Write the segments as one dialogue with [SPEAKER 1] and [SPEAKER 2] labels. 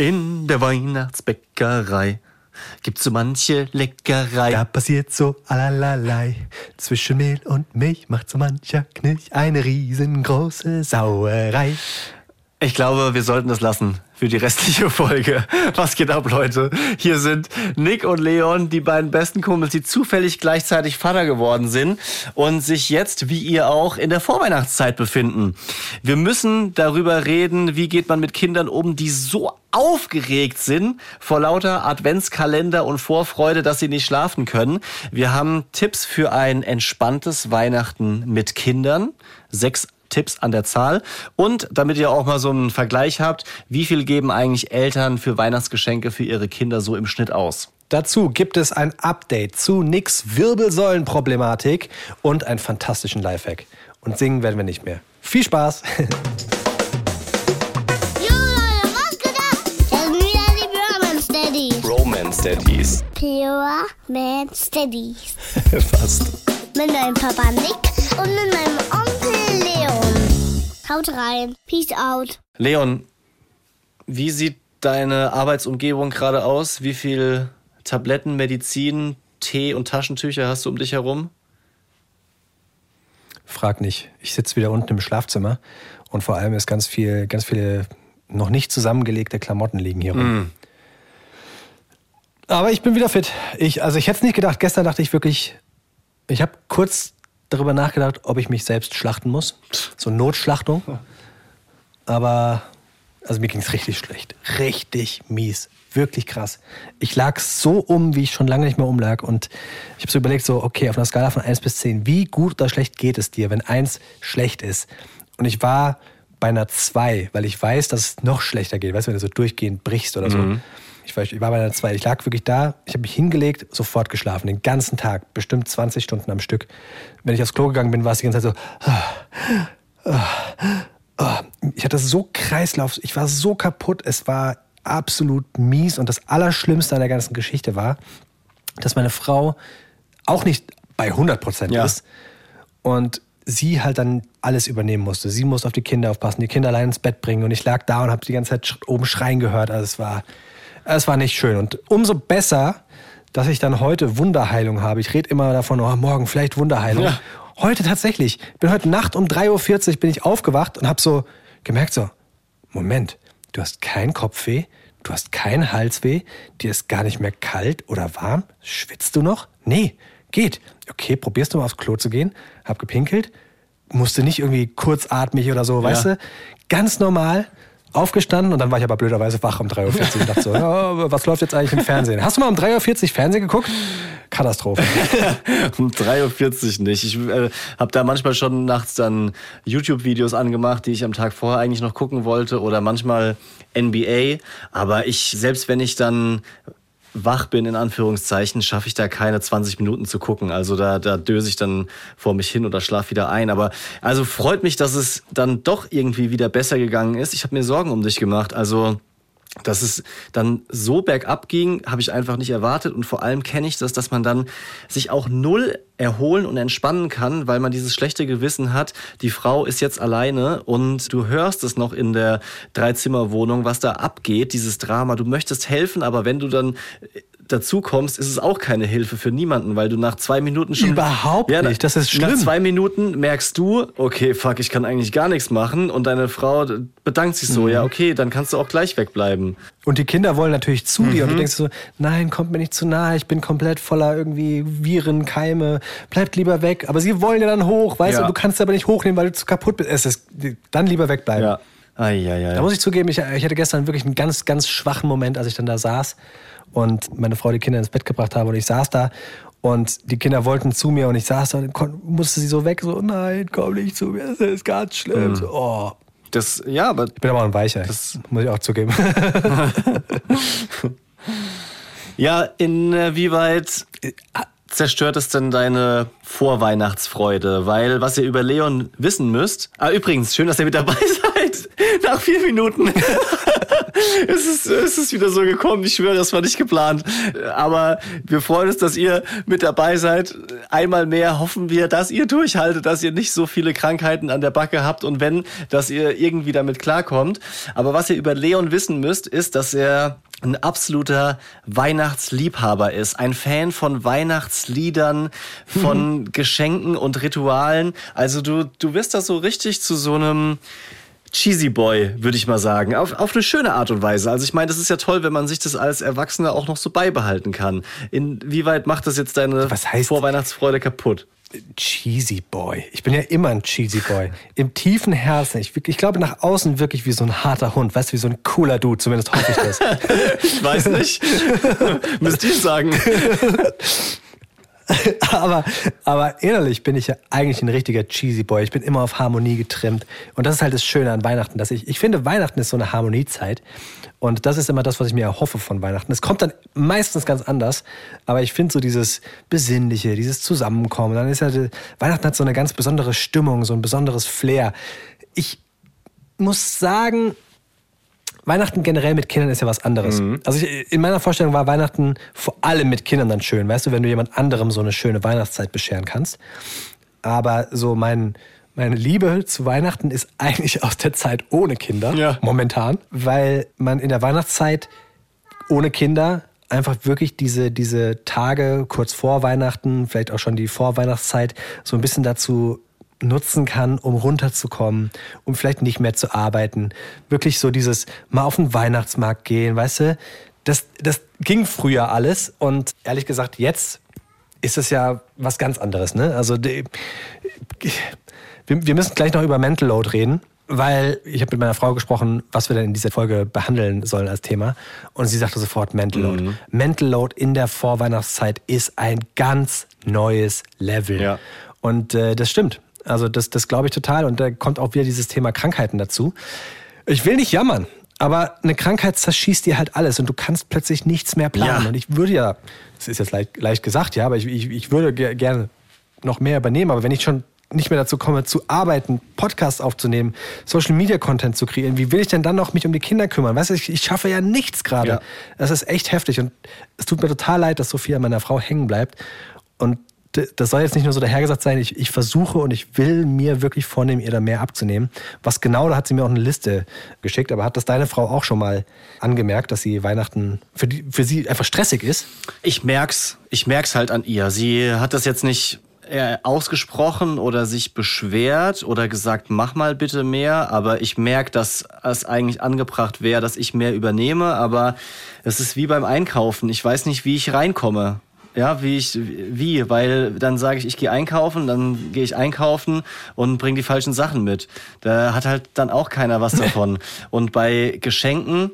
[SPEAKER 1] In der Weihnachtsbäckerei gibt's so manche Leckerei.
[SPEAKER 2] Da passiert so allerlei. Zwischen Mehl und Milch macht so mancher Knilch eine riesengroße Sauerei.
[SPEAKER 1] Ich glaube, wir sollten das lassen für die restliche Folge. Was geht ab, Leute? Hier sind Nick und Leon, die beiden besten Kumpels, die zufällig gleichzeitig Vater geworden sind und sich jetzt, wie ihr auch, in der Vorweihnachtszeit befinden. Wir müssen darüber reden, wie geht man mit Kindern um, die so aufgeregt sind vor lauter Adventskalender und Vorfreude, dass sie nicht schlafen können. Wir haben Tipps für ein entspanntes Weihnachten mit Kindern. Sechs Tipps an der Zahl. Und damit ihr auch mal so einen Vergleich habt, wie viel geben eigentlich Eltern für Weihnachtsgeschenke für ihre Kinder so im Schnitt aus?
[SPEAKER 2] Dazu gibt es ein Update zu Nicks Wirbelsäulenproblematik und einen fantastischen Lifehack. Und singen werden wir nicht mehr. Viel Spaß!
[SPEAKER 1] Romance Daddies.
[SPEAKER 3] Pure Man Steadies.
[SPEAKER 2] Fast.
[SPEAKER 3] Mit meinem Papa Nick und mit meinem Onkel Leon. Haut rein. Peace out.
[SPEAKER 1] Leon, wie sieht deine Arbeitsumgebung gerade aus? Wie viel Tabletten, Medizin, Tee und Taschentücher hast du um dich herum?
[SPEAKER 2] Frag nicht. Ich sitze wieder unten im Schlafzimmer und vor allem ist ganz viel, ganz viele noch nicht zusammengelegte Klamotten liegen hier rum. Aber ich bin wieder fit. Ich, also ich hätte es nicht gedacht. Gestern dachte ich wirklich, ich habe kurz darüber nachgedacht, ob ich mich selbst schlachten muss. So Notschlachtung. Aber also mir ging es richtig schlecht. Richtig mies. Wirklich krass. Ich lag so um, wie ich schon lange nicht mehr umlag. Und ich habe so überlegt, so, okay, auf einer Skala von 1 bis 10, wie gut oder schlecht geht es dir, wenn 1 schlecht ist? Und ich war bei einer 2, weil ich weiß, dass es noch schlechter geht. Weißt du, wenn du so durchgehend brichst oder so. Ich, war, ich war bei einer 2. Ich lag wirklich da, ich habe mich hingelegt, sofort geschlafen, den ganzen Tag, bestimmt 20 Stunden am Stück. Wenn ich aufs Klo gegangen bin, war es die ganze Zeit so. Ich hatte so Kreislauf, ich war so kaputt, es war absolut mies. Und das Allerschlimmste an der ganzen Geschichte war, dass meine Frau auch nicht bei 100 Prozent
[SPEAKER 1] Ja.
[SPEAKER 2] ist und sie halt dann alles übernehmen musste. Sie musste auf die Kinder aufpassen, die Kinder allein ins Bett bringen und ich lag da und habe die ganze Zeit oben schreien gehört. Also es war, es war nicht schön. Und umso besser, dass ich dann heute Wunderheilung habe. Ich rede immer davon, oh, morgen vielleicht Wunderheilung.
[SPEAKER 1] Ja.
[SPEAKER 2] Heute tatsächlich. Ich bin heute Nacht um 3.40 Uhr bin ich aufgewacht und habe so gemerkt so, Moment, du hast kein Kopfweh, du hast keinen Halsweh, dir ist gar nicht mehr kalt oder warm. Schwitzt du noch? Nee, geht. Okay, probierst du mal aufs Klo zu gehen, hab gepinkelt, musste nicht irgendwie kurzatmig oder so, weißt du? Ganz normal. Aufgestanden und dann war ich aber blöderweise wach um 3.40 Uhr und dachte so, ja, was läuft jetzt eigentlich im Fernsehen? Hast du mal um 3.40 Uhr Fernsehen geguckt? Katastrophe.
[SPEAKER 1] Um 3.40 Uhr nicht. Ich äh, habe da manchmal schon nachts dann YouTube-Videos angemacht, die ich am Tag vorher eigentlich noch gucken wollte oder manchmal NBA. Aber ich, selbst wenn ich dann wach bin, in Anführungszeichen, schaffe ich da keine 20 Minuten zu gucken. Also da, da döse ich dann vor mich hin oder schlaf wieder ein. Aber also freut mich, dass es dann doch irgendwie wieder besser gegangen ist. Ich habe mir Sorgen um dich gemacht. Also dass es dann so bergab ging, habe ich einfach nicht erwartet. Und vor allem kenne ich das, dass man dann sich auch null erholen und entspannen kann, weil man dieses schlechte Gewissen hat. Die Frau ist jetzt alleine und du hörst es noch in der Dreizimmerwohnung, was da abgeht, dieses Drama. Du möchtest helfen, aber wenn du dann dazu kommst, ist es auch keine Hilfe für niemanden, weil du nach zwei Minuten schon...
[SPEAKER 2] Überhaupt
[SPEAKER 1] na-
[SPEAKER 2] nicht, das ist
[SPEAKER 1] Nach
[SPEAKER 2] schlimm.
[SPEAKER 1] zwei Minuten merkst du, okay, fuck, ich kann eigentlich gar nichts machen und deine Frau bedankt sich so, ja, okay, dann kannst du auch gleich wegbleiben.
[SPEAKER 2] Und die Kinder wollen natürlich zu dir
[SPEAKER 1] Mhm.
[SPEAKER 2] und du denkst so, nein, kommt mir nicht zu nahe, ich bin komplett voller irgendwie Viren, Keime, bleibt lieber weg. Aber sie wollen ja dann hoch, weißt
[SPEAKER 1] Ja.
[SPEAKER 2] du, und du kannst aber nicht hochnehmen, weil du zu kaputt bist. Es ist, dann lieber wegbleiben.
[SPEAKER 1] Ja. Eieiei.
[SPEAKER 2] Da muss ich zugeben, ich, ich hatte gestern wirklich einen ganz, ganz schwachen Moment, als ich dann da saß und meine Frau die Kinder ins Bett gebracht habe und ich saß da und die Kinder wollten zu mir und ich saß da und musste sie so weg, so, nein, komm nicht zu mir, das ist ganz
[SPEAKER 1] Mhm.
[SPEAKER 2] schlimm. So, oh.
[SPEAKER 1] Das, ja, aber
[SPEAKER 2] Ich bin aber auch ein Weicher,
[SPEAKER 1] Das-
[SPEAKER 2] muss ich auch zugeben.
[SPEAKER 1] ja, inwieweit zerstört es denn deine Vorweihnachtsfreude? Weil, was ihr über Leon wissen müsst, ah, übrigens, schön, dass ihr mit dabei seid. Nach vier Minuten. es, ist, es ist wieder so gekommen. Ich schwöre, das war nicht geplant. Aber wir freuen uns, dass ihr mit dabei seid. Einmal mehr hoffen wir, dass ihr durchhaltet, dass ihr nicht so viele Krankheiten an der Backe habt und wenn, dass ihr irgendwie damit klarkommt. Aber was ihr über Leon wissen müsst, ist, dass er ein absoluter Weihnachtsliebhaber ist, ein Fan von Weihnachtsliedern, von mhm. Geschenken und Ritualen. Also du, du wirst da so richtig zu so einem Cheesy Boy, würde ich mal sagen. Auf, auf eine schöne Art und Weise. Also ich meine, das ist ja toll, wenn man sich das als Erwachsener auch noch so beibehalten kann. Inwieweit macht das jetzt deine Vorweihnachtsfreude kaputt?
[SPEAKER 2] Cheesy Boy. Ich bin ja immer ein Cheesy Boy. Im tiefen Herzen. Ich, ich glaube nach außen wirklich wie so ein harter Hund. Weißt du, wie so ein cooler Dude. Zumindest hoffe ich das.
[SPEAKER 1] ich weiß nicht. Müsst ihr sagen.
[SPEAKER 2] aber, aber innerlich bin ich ja eigentlich ein richtiger Cheesy Boy. Ich bin immer auf Harmonie getrimmt. Und das ist halt das Schöne an Weihnachten, dass ich, ich finde, Weihnachten ist so eine Harmoniezeit. Und das ist immer das, was ich mir erhoffe von Weihnachten. Es kommt dann meistens ganz anders, aber ich finde so dieses Besinnliche, dieses Zusammenkommen, dann ist ja, Weihnachten hat so eine ganz besondere Stimmung, so ein besonderes Flair. Ich muss sagen, Weihnachten generell mit Kindern ist ja was anderes. Mhm. Also ich, in meiner Vorstellung war Weihnachten vor allem mit Kindern dann schön, weißt du, wenn du jemand anderem so eine schöne Weihnachtszeit bescheren kannst. Aber so mein, meine Liebe zu Weihnachten ist eigentlich aus der Zeit ohne Kinder, ja. momentan, weil man in der Weihnachtszeit ohne Kinder einfach wirklich diese, diese Tage kurz vor Weihnachten, vielleicht auch schon die Vorweihnachtszeit, so ein bisschen dazu nutzen kann, um runterzukommen, um vielleicht nicht mehr zu arbeiten. Wirklich so dieses mal auf den Weihnachtsmarkt gehen, weißt du? Das, das ging früher alles und ehrlich gesagt, jetzt ist es ja was ganz anderes. Ne? Also die, wir, wir müssen gleich noch über Mental Load reden, weil ich habe mit meiner Frau gesprochen, was wir denn in dieser Folge behandeln sollen als Thema. Und sie sagte sofort Mental Load. Mhm. Mental Load in der Vorweihnachtszeit ist ein ganz neues Level. Ja. Und äh, das stimmt. Also das, das glaube ich total. Und da kommt auch wieder dieses Thema Krankheiten dazu. Ich will nicht jammern, aber eine Krankheit zerschießt dir halt alles und du kannst plötzlich nichts mehr planen. Ja. Und ich würde ja, das ist jetzt leicht, leicht gesagt, ja, aber ich, ich, ich würde gerne noch mehr übernehmen. Aber wenn ich schon nicht mehr dazu komme, zu arbeiten, Podcasts aufzunehmen, Social Media Content zu kreieren, wie will ich denn dann noch mich um die Kinder kümmern? Weißt du, ich, ich schaffe ja nichts gerade. Ja. Das ist echt heftig und es tut mir total leid, dass Sophia an meiner Frau hängen bleibt. Und das soll jetzt nicht nur so dahergesagt sein, ich, ich versuche und ich will mir wirklich vornehmen, ihr da mehr abzunehmen. Was genau, da hat sie mir auch eine Liste geschickt, aber hat das deine Frau auch schon mal angemerkt, dass sie Weihnachten für, die, für sie einfach stressig ist?
[SPEAKER 1] Ich merk's, ich merk's halt an ihr. Sie hat das jetzt nicht äh, ausgesprochen oder sich beschwert oder gesagt, mach mal bitte mehr, aber ich merke, dass es eigentlich angebracht wäre, dass ich mehr übernehme, aber es ist wie beim Einkaufen. Ich weiß nicht, wie ich reinkomme. Ja, wie ich, wie, weil dann sage ich, ich gehe einkaufen, dann gehe ich einkaufen und bringe die falschen Sachen mit. Da hat halt dann auch keiner was davon. und bei Geschenken,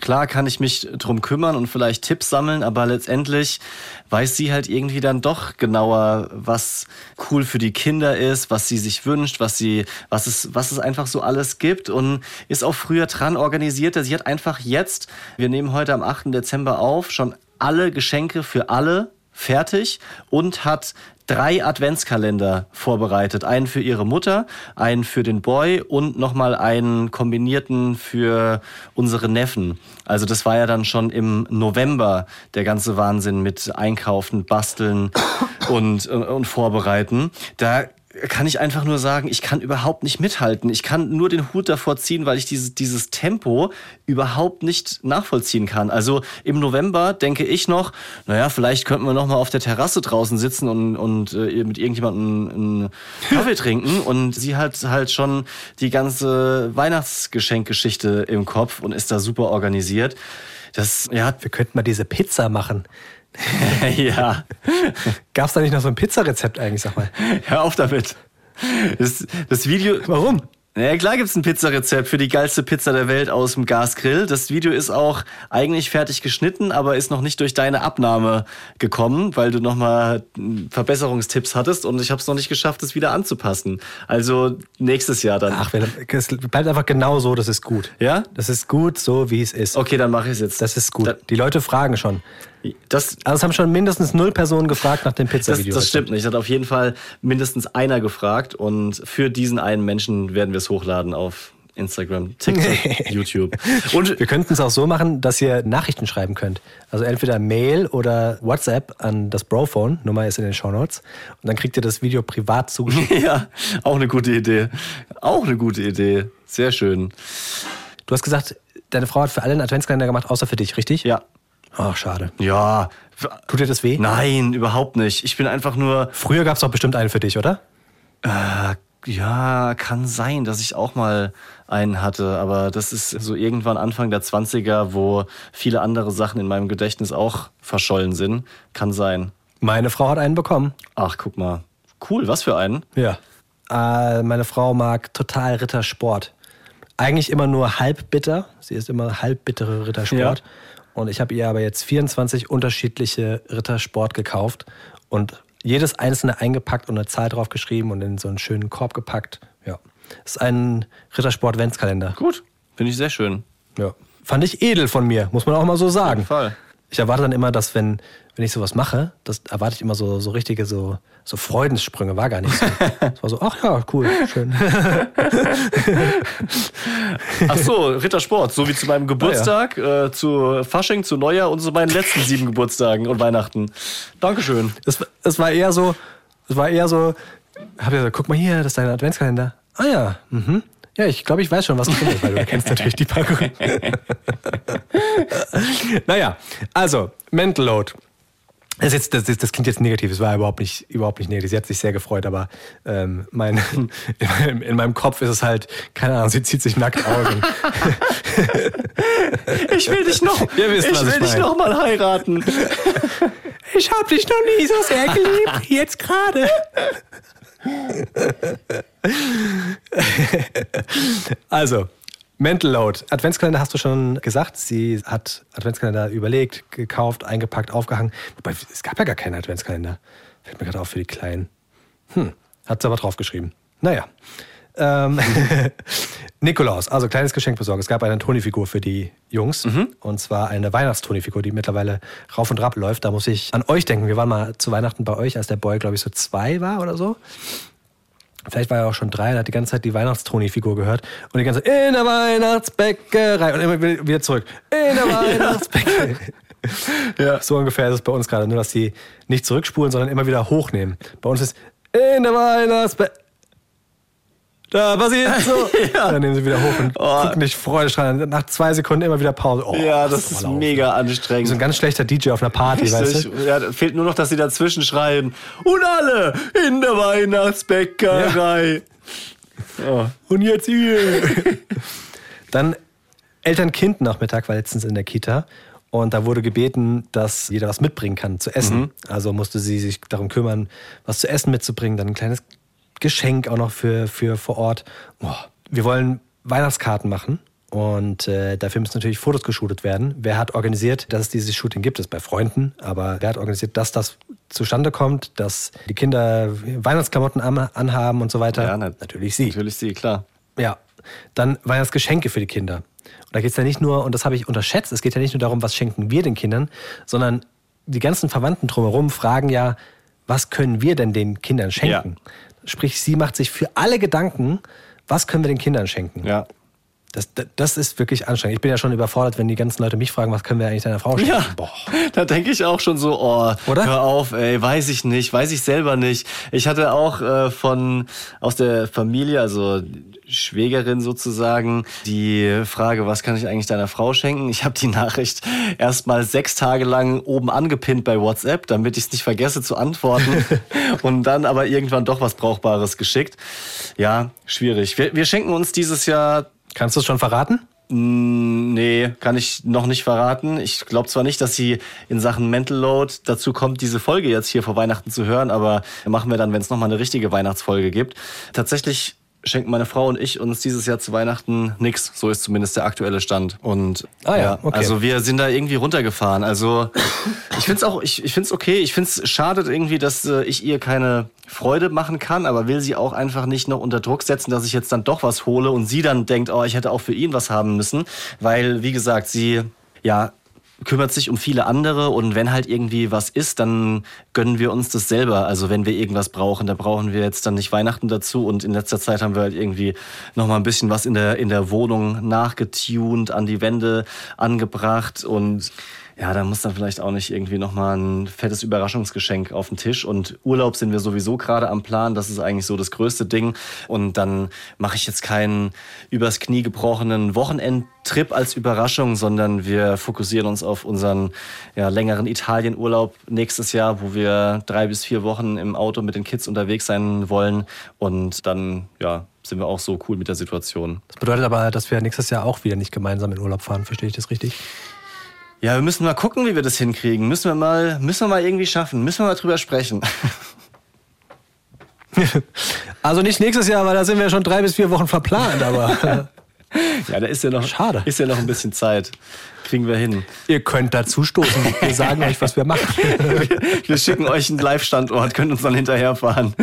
[SPEAKER 1] Klar kann ich mich drum kümmern und vielleicht Tipps sammeln, aber letztendlich weiß sie halt irgendwie dann doch genauer, was cool für die Kinder ist, was sie sich wünscht, was sie, was es, was es einfach so alles gibt und ist auch früher dran organisiert. Sie hat einfach jetzt, wir nehmen heute am 8. Dezember auf, schon alle Geschenke für alle fertig und hat drei Adventskalender vorbereitet. Einen für ihre Mutter, einen für den Boy und nochmal einen kombinierten für unsere Neffen. Also das war ja dann schon im November der ganze Wahnsinn mit Einkaufen, Basteln und, und Vorbereiten. Da kann ich einfach nur sagen, ich kann überhaupt nicht mithalten. Ich kann nur den Hut davor ziehen, weil ich dieses, dieses Tempo überhaupt nicht nachvollziehen kann. Also im November denke ich noch, naja, vielleicht könnten wir noch mal auf der Terrasse draußen sitzen und, und äh, mit irgendjemandem einen Kaffee trinken. Und sie hat halt schon die ganze Weihnachtsgeschenkgeschichte im Kopf und ist da super organisiert.
[SPEAKER 2] Das, ja. Wir könnten mal diese Pizza machen.
[SPEAKER 1] ja.
[SPEAKER 2] Gab es da nicht noch so ein Pizzarezept eigentlich, sag mal?
[SPEAKER 1] Hör auf damit. Das, das Video.
[SPEAKER 2] Warum?
[SPEAKER 1] Naja, klar gibt's ein Pizzarezept für die geilste Pizza der Welt aus dem Gasgrill. Das Video ist auch eigentlich fertig geschnitten, aber ist noch nicht durch deine Abnahme gekommen, weil du nochmal Verbesserungstipps hattest und ich habe es noch nicht geschafft, es wieder anzupassen. Also nächstes Jahr dann.
[SPEAKER 2] Ach, es bleibt einfach genau so, das ist gut.
[SPEAKER 1] Ja?
[SPEAKER 2] Das ist gut, so wie es ist.
[SPEAKER 1] Okay, dann mache ich es jetzt.
[SPEAKER 2] Das ist gut. Da die Leute fragen schon. Das, also es haben schon mindestens null Personen gefragt nach dem Pizza-Video.
[SPEAKER 1] Das, das stimmt nicht. Es hat auf jeden Fall mindestens einer gefragt und für diesen einen Menschen werden wir es hochladen auf Instagram, TikTok, YouTube. Und
[SPEAKER 2] Wir könnten es auch so machen, dass ihr Nachrichten schreiben könnt. Also entweder Mail oder WhatsApp an das Brophone. Nummer ist in den Shownotes. Und dann kriegt ihr das Video privat zugeschickt.
[SPEAKER 1] ja, auch eine gute Idee. Auch eine gute Idee. Sehr schön.
[SPEAKER 2] Du hast gesagt, deine Frau hat für alle einen Adventskalender gemacht, außer für dich, richtig?
[SPEAKER 1] Ja.
[SPEAKER 2] Ach, schade.
[SPEAKER 1] Ja.
[SPEAKER 2] Tut dir das weh?
[SPEAKER 1] Nein, überhaupt nicht. Ich bin einfach nur.
[SPEAKER 2] Früher gab es doch bestimmt einen für dich, oder?
[SPEAKER 1] Äh, ja, kann sein, dass ich auch mal einen hatte, aber das ist so irgendwann Anfang der 20er, wo viele andere Sachen in meinem Gedächtnis auch verschollen sind. Kann sein.
[SPEAKER 2] Meine Frau hat einen bekommen.
[SPEAKER 1] Ach, guck mal. Cool, was für einen?
[SPEAKER 2] Ja. Äh, meine Frau mag total Rittersport. Eigentlich immer nur halb bitter. Sie ist immer halb bittere Rittersport.
[SPEAKER 1] Ja.
[SPEAKER 2] Und ich habe ihr aber jetzt 24 unterschiedliche Rittersport gekauft und jedes einzelne eingepackt und eine Zahl drauf geschrieben und in so einen schönen Korb gepackt. Ja. Das ist ein Rittersport-Ventskalender.
[SPEAKER 1] Gut, finde ich sehr schön.
[SPEAKER 2] Ja. Fand ich edel von mir, muss man auch mal so
[SPEAKER 1] Auf
[SPEAKER 2] sagen.
[SPEAKER 1] jeden Fall.
[SPEAKER 2] Ich erwarte dann immer, dass wenn, wenn ich sowas mache, das erwarte ich immer so, so richtige so, so Freudenssprünge. War gar nicht so. Es war so, ach ja, cool, schön.
[SPEAKER 1] Ach so, Rittersport, so wie zu meinem Geburtstag, äh, zu Fasching, zu Neujahr und zu meinen letzten sieben Geburtstagen und Weihnachten. Dankeschön.
[SPEAKER 2] Es, es war eher so, es war eher so, hab ich gesagt, guck mal hier, das ist dein Adventskalender. Ah ja, mhm. Ja, ich glaube, ich weiß schon, was drin ist, weil du kennst natürlich die Packung. naja, also, Mental Load. Das, jetzt, das, ist- das klingt jetzt negativ, es war überhaupt nicht, überhaupt nicht negativ. Sie hat sich sehr gefreut, aber ähm, mein, in, meinem, in meinem Kopf ist es halt, keine Ahnung, sie zieht sich nackt aus. Und,
[SPEAKER 1] Ich will dich noch,
[SPEAKER 2] wisst,
[SPEAKER 1] ich will
[SPEAKER 2] ich
[SPEAKER 1] dich noch mal heiraten.
[SPEAKER 2] ich habe dich noch nie so sehr geliebt, jetzt gerade. also, Mental Load. Adventskalender hast du schon gesagt. Sie hat Adventskalender überlegt, gekauft, eingepackt, aufgehangen. Wobei, es gab ja gar keinen Adventskalender. Fällt mir gerade auf für die Kleinen. Hm, hat sie aber draufgeschrieben. Naja. Ähm, Nikolaus, also kleines Geschenk besorgen. Es gab eine Toni-Figur für die Jungs. Und zwar eine Weihnachtstoni-Figur, die mittlerweile rauf und rab läuft. Da muss ich an euch denken. Wir waren mal zu Weihnachten bei euch, als der Boy, glaube ich, so zwei war oder so. Vielleicht war er auch schon drei und hat die ganze Zeit die Weihnachtstoni-Figur gehört. Und die ganze Zeit, in der Weihnachtsbäckerei. Und immer wieder wieder zurück, in der Weihnachtsbäckerei.
[SPEAKER 1] Ja.
[SPEAKER 2] So ungefähr ist es bei uns gerade. Nur, dass die nicht zurückspulen, sondern immer wieder hochnehmen. Bei uns ist, in der Weihnachtsbäckerei. Da passiert so. Dann nehmen sie wieder hoch und
[SPEAKER 1] Oh.
[SPEAKER 2] gucken dich freudestrahlend. Nach zwei Sekunden immer wieder Pause. Oh,
[SPEAKER 1] Ja, das ist
[SPEAKER 2] laufen.
[SPEAKER 1] mega
[SPEAKER 2] So
[SPEAKER 1] anstrengend.
[SPEAKER 2] ein ganz schlechter DJ auf einer Party, weißt
[SPEAKER 1] Richtig.
[SPEAKER 2] du?
[SPEAKER 1] Ja, fehlt nur noch, dass sie dazwischen schreien. Und alle in der Weihnachtsbäckerei. Oh.
[SPEAKER 2] Und jetzt hier. Dann Eltern-Kind-Nachmittag war letztens in der Kita. Und da wurde gebeten, dass jeder was mitbringen kann zu essen. Also musste sie sich darum kümmern, was zu essen mitzubringen. Dann ein kleines Geschenk auch noch für, für vor Ort. Oh, wir wollen Weihnachtskarten machen. Und äh, dafür müssen natürlich Fotos geshootet werden. Wer hat organisiert, dass es dieses Shooting gibt? Das ist bei Freunden. Aber wer hat organisiert, dass das zustande kommt, dass die Kinder Weihnachtsklamotten an, anhaben und so weiter?
[SPEAKER 1] Ja, nat-
[SPEAKER 2] natürlich sie.
[SPEAKER 1] Natürlich sie, klar.
[SPEAKER 2] Ja, dann Weihnachtsgeschenke für die Kinder. Und da geht es ja nicht nur, und das habe ich unterschätzt, es geht ja nicht nur darum, was schenken wir den Kindern, sondern die ganzen Verwandten drumherum fragen ja, was können wir denn den Kindern schenken? Sprich, sie macht sich für alle Gedanken, was können wir den Kindern schenken?
[SPEAKER 1] Ja.
[SPEAKER 2] Das, das, ist wirklich anstrengend. Ich bin ja schon überfordert, wenn die ganzen Leute mich fragen, was können wir eigentlich deiner Frau schenken?
[SPEAKER 1] Ja,
[SPEAKER 2] Boah.
[SPEAKER 1] da denke ich auch schon so, oh,
[SPEAKER 2] Oder?
[SPEAKER 1] hör auf, ey, weiß ich nicht, weiß ich selber nicht. Ich hatte auch äh, von aus der Familie, also Schwägerin sozusagen, die Frage, was kann ich eigentlich deiner Frau schenken? Ich habe die Nachricht erstmal sechs Tage lang oben angepinnt bei WhatsApp, damit ich es nicht vergesse zu antworten und dann aber irgendwann doch was Brauchbares geschickt. Ja, schwierig. Wir, wir schenken uns dieses Jahr
[SPEAKER 2] Kannst du es schon verraten?
[SPEAKER 1] Mm, Nee, kann ich noch nicht verraten. Ich glaube zwar nicht, dass sie in Sachen Mental Load dazu kommt, diese Folge jetzt hier vor Weihnachten zu hören, aber machen wir dann, wenn es nochmal eine richtige Weihnachtsfolge gibt. Tatsächlich schenken meine Frau und ich uns dieses Jahr zu Weihnachten nix. So ist zumindest der aktuelle Stand. Und
[SPEAKER 2] Ah ja, okay.
[SPEAKER 1] also wir sind da irgendwie runtergefahren. Also ich find's auch, ich, ich find's okay. Ich find's schade irgendwie, dass äh, ich ihr keine Freude machen kann, aber will sie auch einfach nicht noch unter Druck setzen, dass ich jetzt dann doch was hole und sie dann denkt, oh, ich hätte auch für ihn was haben müssen. Weil, wie gesagt, sie, ja, kümmert sich um viele andere und wenn halt irgendwie was ist, dann gönnen wir uns das selber. Also wenn wir irgendwas brauchen, da brauchen wir jetzt dann nicht Weihnachten dazu und in letzter Zeit haben wir halt irgendwie nochmal ein bisschen was in der, in der Wohnung nachgetunt, an die Wände angebracht und ja, da muss dann vielleicht auch nicht irgendwie nochmal ein fettes Überraschungsgeschenk auf den Tisch. Und Urlaub sind wir sowieso gerade am Plan. Das ist eigentlich so das größte Ding. Und dann mache ich jetzt keinen übers Knie gebrochenen Wochenendtrip als Überraschung, sondern wir fokussieren uns auf unseren ja, längeren Italienurlaub nächstes Jahr, wo wir drei bis vier Wochen im Auto mit den Kids unterwegs sein wollen. Und dann, ja, sind wir auch so cool mit der Situation.
[SPEAKER 2] Das bedeutet aber, dass wir nächstes Jahr auch wieder nicht gemeinsam in Urlaub fahren. Verstehe ich das richtig?
[SPEAKER 1] Ja, wir müssen mal gucken, wie wir das hinkriegen. Müssen wir mal, müssen wir mal irgendwie schaffen. Müssen wir mal drüber sprechen.
[SPEAKER 2] also nicht nächstes Jahr, weil da sind wir schon drei bis vier Wochen verplant, aber.
[SPEAKER 1] ja, da ist ja noch,
[SPEAKER 2] Schade.
[SPEAKER 1] ist ja noch ein bisschen Zeit. Kriegen wir hin.
[SPEAKER 2] Ihr könnt dazu stoßen. Wir sagen euch, was wir machen.
[SPEAKER 1] wir schicken euch einen Live-Standort, könnt uns dann hinterherfahren.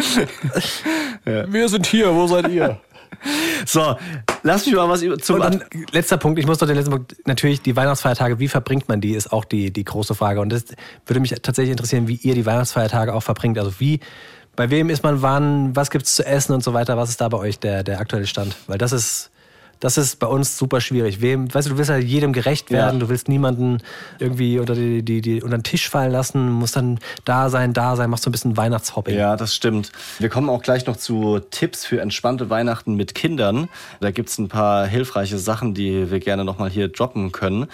[SPEAKER 2] ja. Wir sind hier, wo seid ihr?
[SPEAKER 1] So, lass mich mal was zum.
[SPEAKER 2] Und dann, letzter Punkt, ich muss doch den letzten Punkt. Natürlich, die Weihnachtsfeiertage, wie verbringt man die, ist auch die, die große Frage. Und das würde mich tatsächlich interessieren, wie ihr die Weihnachtsfeiertage auch verbringt. Also wie, bei wem ist man wann, was gibt es zu essen und so weiter. Was ist da bei euch der, der aktuelle Stand? Weil das ist das ist bei uns super schwierig. Wem, weißt du, du willst halt jedem gerecht werden, ja. du willst niemanden irgendwie unter, die, die, die, unter den Tisch fallen lassen, musst dann da sein, da sein, machst so ein bisschen Weihnachtshopping.
[SPEAKER 1] Ja, das stimmt. Wir kommen auch gleich noch zu Tipps für entspannte Weihnachten mit Kindern. Da gibt's ein paar hilfreiche Sachen, die wir gerne nochmal hier droppen können.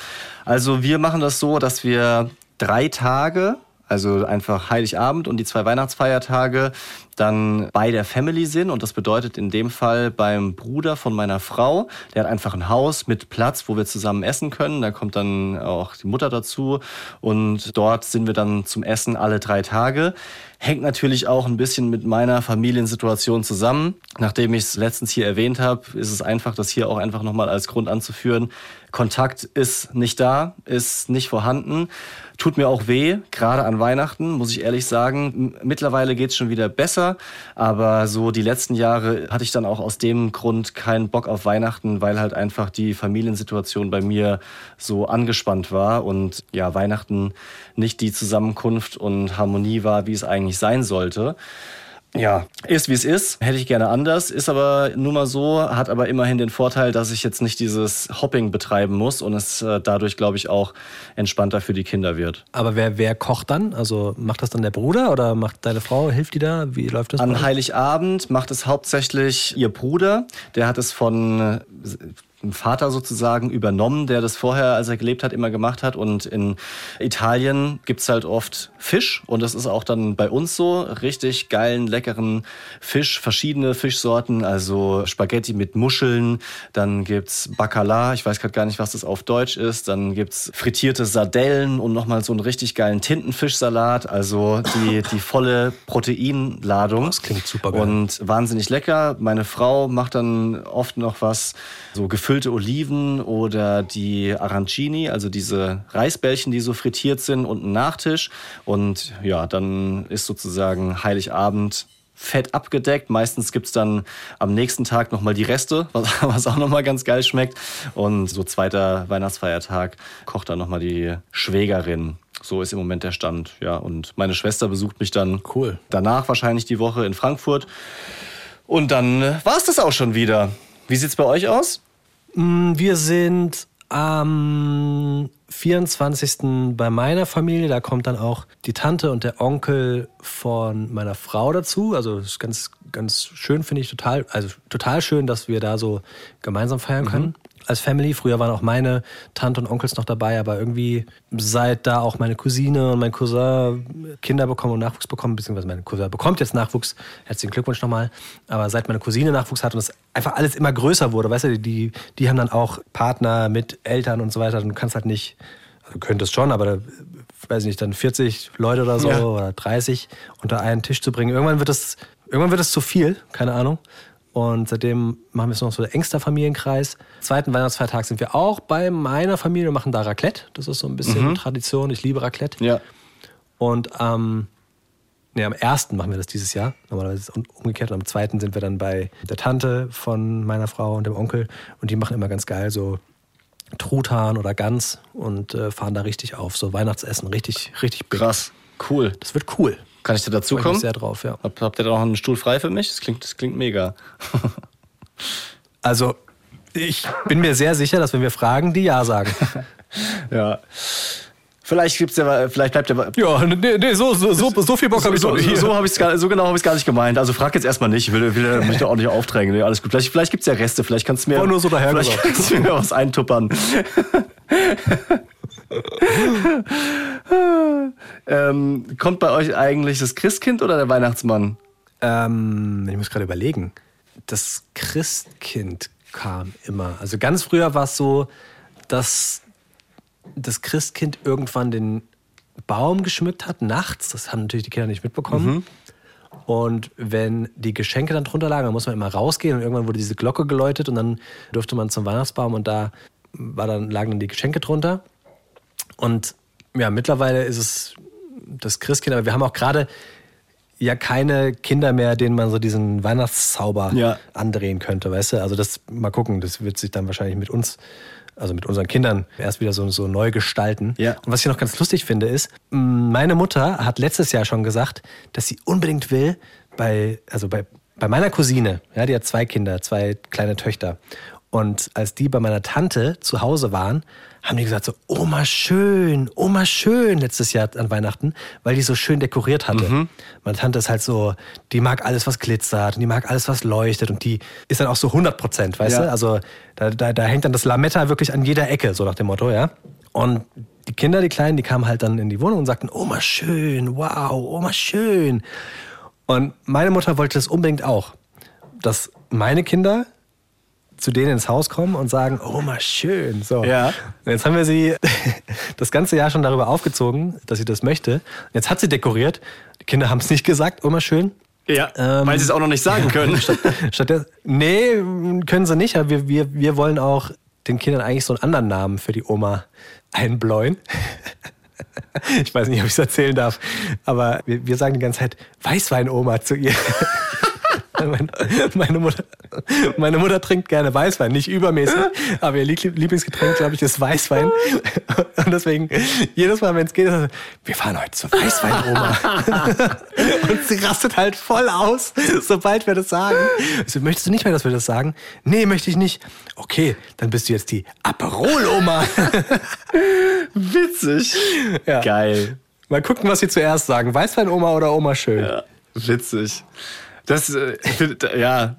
[SPEAKER 1] Also wir machen das so, dass wir drei Tage also einfach Heiligabend und die zwei Weihnachtsfeiertage dann bei der Family sind. Und das bedeutet in dem Fall beim Bruder von meiner Frau. Der hat einfach ein Haus mit Platz, wo wir zusammen essen können. Da kommt dann auch die Mutter dazu. Und dort sind wir dann zum Essen alle drei Tage. Hängt natürlich auch ein bisschen mit meiner Familiensituation zusammen. Nachdem ich es letztens hier erwähnt habe, ist es einfach, das hier auch einfach nochmal als Grund anzuführen. Kontakt ist nicht da, ist nicht vorhanden. Tut mir auch weh, gerade an Weihnachten, muss ich ehrlich sagen. Mittlerweile geht's schon wieder besser, aber so die letzten Jahre hatte ich dann auch aus dem Grund keinen Bock auf Weihnachten, weil halt einfach die Familiensituation bei mir so angespannt war und ja, Weihnachten nicht die Zusammenkunft und Harmonie war, wie es eigentlich sein sollte. Ja, ist wie es ist. Hätte ich gerne anders. Ist aber nur mal so, hat aber immerhin den Vorteil, dass ich jetzt nicht dieses Hopping betreiben muss und es äh, dadurch, glaube ich, auch entspannter für die Kinder wird.
[SPEAKER 2] Aber wer, wer kocht dann? Also macht das dann der Bruder oder macht deine Frau, hilft die da? Wie läuft das?
[SPEAKER 1] An Heiligabend macht es hauptsächlich ihr Bruder. Der hat es von Vater sozusagen übernommen, der das vorher, als er gelebt hat, immer gemacht hat. Und in Italien gibt's halt oft Fisch und das ist auch dann bei uns so. Richtig geilen, leckeren Fisch, verschiedene Fischsorten, also Spaghetti mit Muscheln, dann gibt's Bacala, ich weiß gerade gar nicht, was das auf Deutsch ist, dann gibt's frittierte Sardellen und nochmal so einen richtig geilen Tintenfischsalat, also die, die volle Proteinladung.
[SPEAKER 2] Das klingt super geil.
[SPEAKER 1] Und wahnsinnig lecker. Meine Frau macht dann oft noch was, so gefüllte Oliven oder die Arancini, also diese Reisbällchen, die so frittiert sind und ein Nachtisch. Und ja, dann ist sozusagen Heiligabend fett abgedeckt. Meistens gibt's dann am nächsten Tag nochmal die Reste, was, was auch nochmal ganz geil schmeckt. Und so zweiter Weihnachtsfeiertag kocht dann nochmal die Schwägerin. So ist im Moment der Stand. Ja, und meine Schwester besucht mich dann
[SPEAKER 2] cool.
[SPEAKER 1] danach wahrscheinlich die Woche in Frankfurt. Und dann war es das auch schon wieder. Wie sieht's bei euch aus?
[SPEAKER 2] Mm, wir sind am 24. bei meiner Familie. Da kommt dann auch die Tante und der Onkel von meiner Frau dazu. Also das ist ganz, ganz schön, finde ich total, also total schön, dass wir da so gemeinsam feiern können. Mhm als Family. Früher waren auch meine Tante und Onkels noch dabei, aber irgendwie seit da auch meine Cousine und mein Cousin Kinder bekommen und Nachwuchs bekommen, beziehungsweise mein Cousin bekommt jetzt Nachwuchs, herzlichen Glückwunsch nochmal, aber seit meine Cousine Nachwuchs hat und es einfach alles immer größer wurde, weißt du, die, die haben dann auch Partner mit Eltern und so weiter, du kannst halt nicht, also du könntest schon, aber weiß ich nicht, dann 40 Leute oder so ja. oder 30 unter einen Tisch zu bringen. Irgendwann wird es, irgendwann wird es zu viel, keine Ahnung. Und seitdem machen wir es noch so der engster Familienkreis. Zweiten Weihnachtsfeiertag sind wir auch bei meiner Familie und machen da Raclette. Das ist so ein bisschen mhm. Tradition. Ich liebe Raclette.
[SPEAKER 1] Ja.
[SPEAKER 2] Und ähm, nee, am ersten machen wir das dieses Jahr. Normalerweise ist es umgekehrt. Und am zweiten sind wir dann bei der Tante von meiner Frau und dem Onkel. Und die machen immer ganz geil so Truthahn oder Gans und äh, fahren da richtig auf. So Weihnachtsessen, richtig, richtig big.
[SPEAKER 1] Krass. Cool.
[SPEAKER 2] Das wird cool.
[SPEAKER 1] Kann ich da
[SPEAKER 2] Freue ich mich
[SPEAKER 1] dazukommen?
[SPEAKER 2] sehr drauf, ja.
[SPEAKER 1] Hab, habt ihr da noch einen Stuhl frei für mich? Das klingt, das klingt mega.
[SPEAKER 2] Also, ich bin mir sehr sicher, dass wenn wir fragen, die Ja sagen.
[SPEAKER 1] Ja. Vielleicht gibt's ja, vielleicht bleibt ja.
[SPEAKER 2] ja, nee, nee, so, so, so, so viel Bock habe ich
[SPEAKER 1] So,
[SPEAKER 2] doch
[SPEAKER 1] so,
[SPEAKER 2] nicht.
[SPEAKER 1] so, hab ich's gar, so genau habe ich es gar nicht gemeint. Also frag jetzt erstmal nicht. Ich will, will mich da auch nicht aufdrängen. Nee, alles gut. Vielleicht, vielleicht gibt es ja Reste. Vielleicht kannst du mir,
[SPEAKER 2] War nur so
[SPEAKER 1] vielleicht
[SPEAKER 2] dahergesagt.
[SPEAKER 1] kannst du mir was eintuppern. ähm, kommt bei euch eigentlich das Christkind oder der Weihnachtsmann?
[SPEAKER 2] Ähm, ich muss gerade überlegen. Das Christkind kam immer. Also ganz früher war es so, dass das Christkind irgendwann den Baum geschmückt hat, nachts. Das haben natürlich die Kinder nicht mitbekommen. Und wenn die Geschenke dann drunter lagen, dann muss man immer rausgehen und irgendwann wurde diese Glocke geläutet und dann durfte man zum Weihnachtsbaum und da war dann, lagen dann die Geschenke drunter. Und ja, mittlerweile ist es das Christkind, aber wir haben auch gerade ja keine Kinder mehr, denen man so diesen Weihnachtszauber
[SPEAKER 1] Ja.
[SPEAKER 2] andrehen könnte, weißt du? Also das mal gucken, das wird sich dann wahrscheinlich mit uns, also mit unseren Kindern erst wieder so, so neu gestalten.
[SPEAKER 1] Ja.
[SPEAKER 2] Und was ich noch ganz lustig finde, ist, meine Mutter hat letztes Jahr schon gesagt, dass sie unbedingt will, bei, also bei, bei meiner Cousine, ja, die hat zwei Kinder, zwei kleine Töchter. Und als die bei meiner Tante zu Hause waren, haben die gesagt so, Oma schön, Oma schön letztes Jahr an Weihnachten, weil die so schön dekoriert hatte. Meine Tante ist halt so, die mag alles, was glitzert und die mag alles, was leuchtet und die ist dann auch so 100 Prozent, weißt
[SPEAKER 1] Ja.
[SPEAKER 2] du? Also da, da, da hängt dann das Lametta wirklich an jeder Ecke, so nach dem Motto, ja. Und die Kinder, die Kleinen, die kamen halt dann in die Wohnung und sagten, Oma schön, wow, Oma schön. Und meine Mutter wollte das unbedingt auch, dass meine Kinder zu denen ins Haus kommen und sagen, oh mal schön. So.
[SPEAKER 1] Ja.
[SPEAKER 2] Und jetzt haben wir sie das ganze Jahr schon darüber aufgezogen, dass sie das möchte. Jetzt hat sie dekoriert. Die Kinder haben es nicht gesagt, oh mal schön.
[SPEAKER 1] Ja,
[SPEAKER 2] Ähm,
[SPEAKER 1] weil sie es auch noch nicht sagen können.
[SPEAKER 2] Statt nee, können sie nicht, aber wir, wir, wir wollen auch den Kindern eigentlich so einen anderen Namen für die Oma einbläuen. Ich weiß nicht, ob ich es erzählen darf, aber wir, wir sagen die ganze Zeit Weißwein-Oma zu ihr. Meine, meine, Mutter, meine Mutter trinkt gerne Weißwein, nicht übermäßig, aber ihr Lieb- Lieblingsgetränk, glaube ich, ist Weißwein. Und deswegen, jedes Mal, wenn es geht, wir fahren heute zur Weißwein-Oma. Und sie rastet halt voll aus, sobald wir das sagen. So, möchtest du nicht mehr, dass wir das sagen? Nee, möchte ich nicht. Okay, dann bist du jetzt die Aperol-Oma.
[SPEAKER 1] Witzig.
[SPEAKER 2] Ja.
[SPEAKER 1] Geil.
[SPEAKER 2] Mal gucken, was sie zuerst sagen. Weißwein-Oma oder Oma schön?
[SPEAKER 1] Ja, witzig. Das, äh, ja,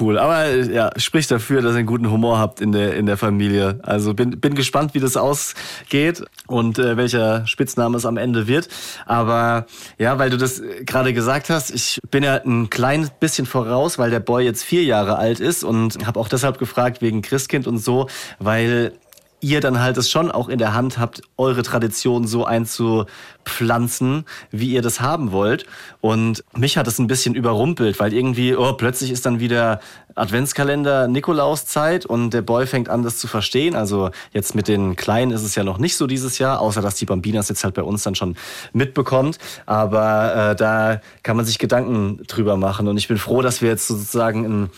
[SPEAKER 1] cool. Aber äh, ja, spricht dafür, dass ihr einen guten Humor habt in der, in der Familie. Also bin, bin gespannt, wie das ausgeht und äh, welcher Spitzname es am Ende wird. Aber ja, weil du das äh, gerade gesagt hast, ich bin ja ein kleines bisschen voraus, weil der Boy jetzt vier Jahre alt ist und habe auch deshalb gefragt wegen Christkind und so, weil ihr dann halt es schon auch in der Hand habt, eure Tradition so einzupflanzen, wie ihr das haben wollt. Und mich hat es ein bisschen überrumpelt, weil irgendwie, oh, plötzlich ist dann wieder Adventskalender Nikolauszeit und der Boy fängt an, das zu verstehen. Also jetzt mit den Kleinen ist es ja noch nicht so dieses Jahr, außer dass die Bambinas jetzt halt bei uns dann schon mitbekommt. Aber äh, da kann man sich Gedanken drüber machen. Und ich bin froh, dass wir jetzt sozusagen ein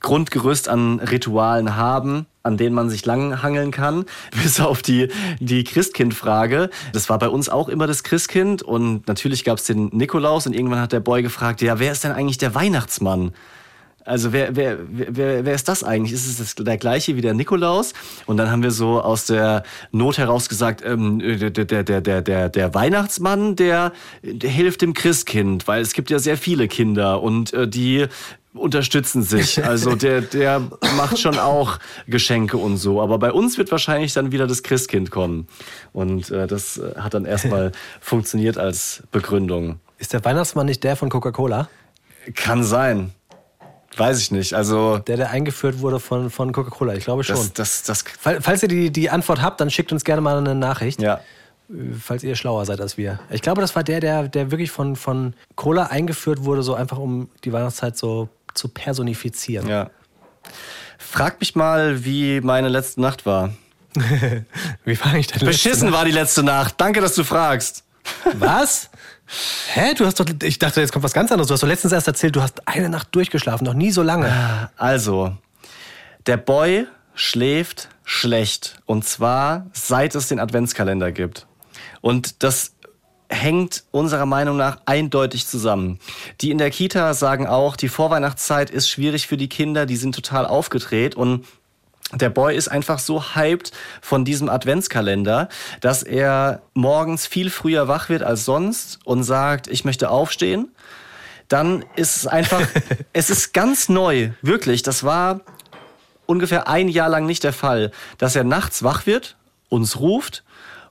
[SPEAKER 1] Grundgerüst an Ritualen haben, an denen man sich langhangeln kann, bis auf die, die Christkind-Frage. Das war bei uns auch immer das Christkind und natürlich gab es den Nikolaus und irgendwann hat der Boy gefragt, ja, wer ist denn eigentlich der Weihnachtsmann? Also wer, wer, wer, wer ist das eigentlich? Ist es das, der gleiche wie der Nikolaus? Und dann haben wir so aus der Not heraus gesagt, ähm, der, der, der, der, der, Weihnachtsmann, der, der hilft dem Christkind, weil es gibt ja sehr viele Kinder und äh, die unterstützen sich. Also der, der macht schon auch Geschenke und so. Aber bei uns wird wahrscheinlich dann wieder das Christkind kommen. Und äh, das äh, hat dann erstmal funktioniert als Begründung.
[SPEAKER 2] Ist der Weihnachtsmann nicht der von Coca-Cola?
[SPEAKER 1] Kann sein. Weiß ich nicht. Also
[SPEAKER 2] Der, der eingeführt wurde von, von Coca-Cola? Ich glaube schon.
[SPEAKER 1] das, das, das,
[SPEAKER 2] Fall- Falls ihr die, die Antwort habt, dann schickt uns gerne mal eine Nachricht.
[SPEAKER 1] ja.
[SPEAKER 2] Falls ihr schlauer seid als wir. Ich glaube, das war der, der, der wirklich von, von Cola eingeführt wurde, so einfach um die Weihnachtszeit so zu personifizieren.
[SPEAKER 1] Ja. Frag mich mal, wie meine letzte Nacht war.
[SPEAKER 2] Wie war ich denn?
[SPEAKER 1] Beschissen war die letzte Nacht. Danke, dass du fragst.
[SPEAKER 2] Was? Hä? Du hast doch. Ich dachte, jetzt kommt was ganz anderes. Du hast doch letztens erst erzählt, du hast eine Nacht durchgeschlafen, noch nie so lange.
[SPEAKER 1] Also, der Boy schläft schlecht. Und zwar seit es den Adventskalender gibt. Und das hängt unserer Meinung nach eindeutig zusammen. Die in der Kita sagen auch, die Vorweihnachtszeit ist schwierig für die Kinder, die sind total aufgedreht und der Boy ist einfach so hyped von diesem Adventskalender, dass er morgens viel früher wach wird als sonst und sagt, ich möchte aufstehen. Dann ist es einfach, es ist ganz neu, wirklich. Das war ungefähr ein Jahr lang nicht der Fall, dass er nachts wach wird, uns ruft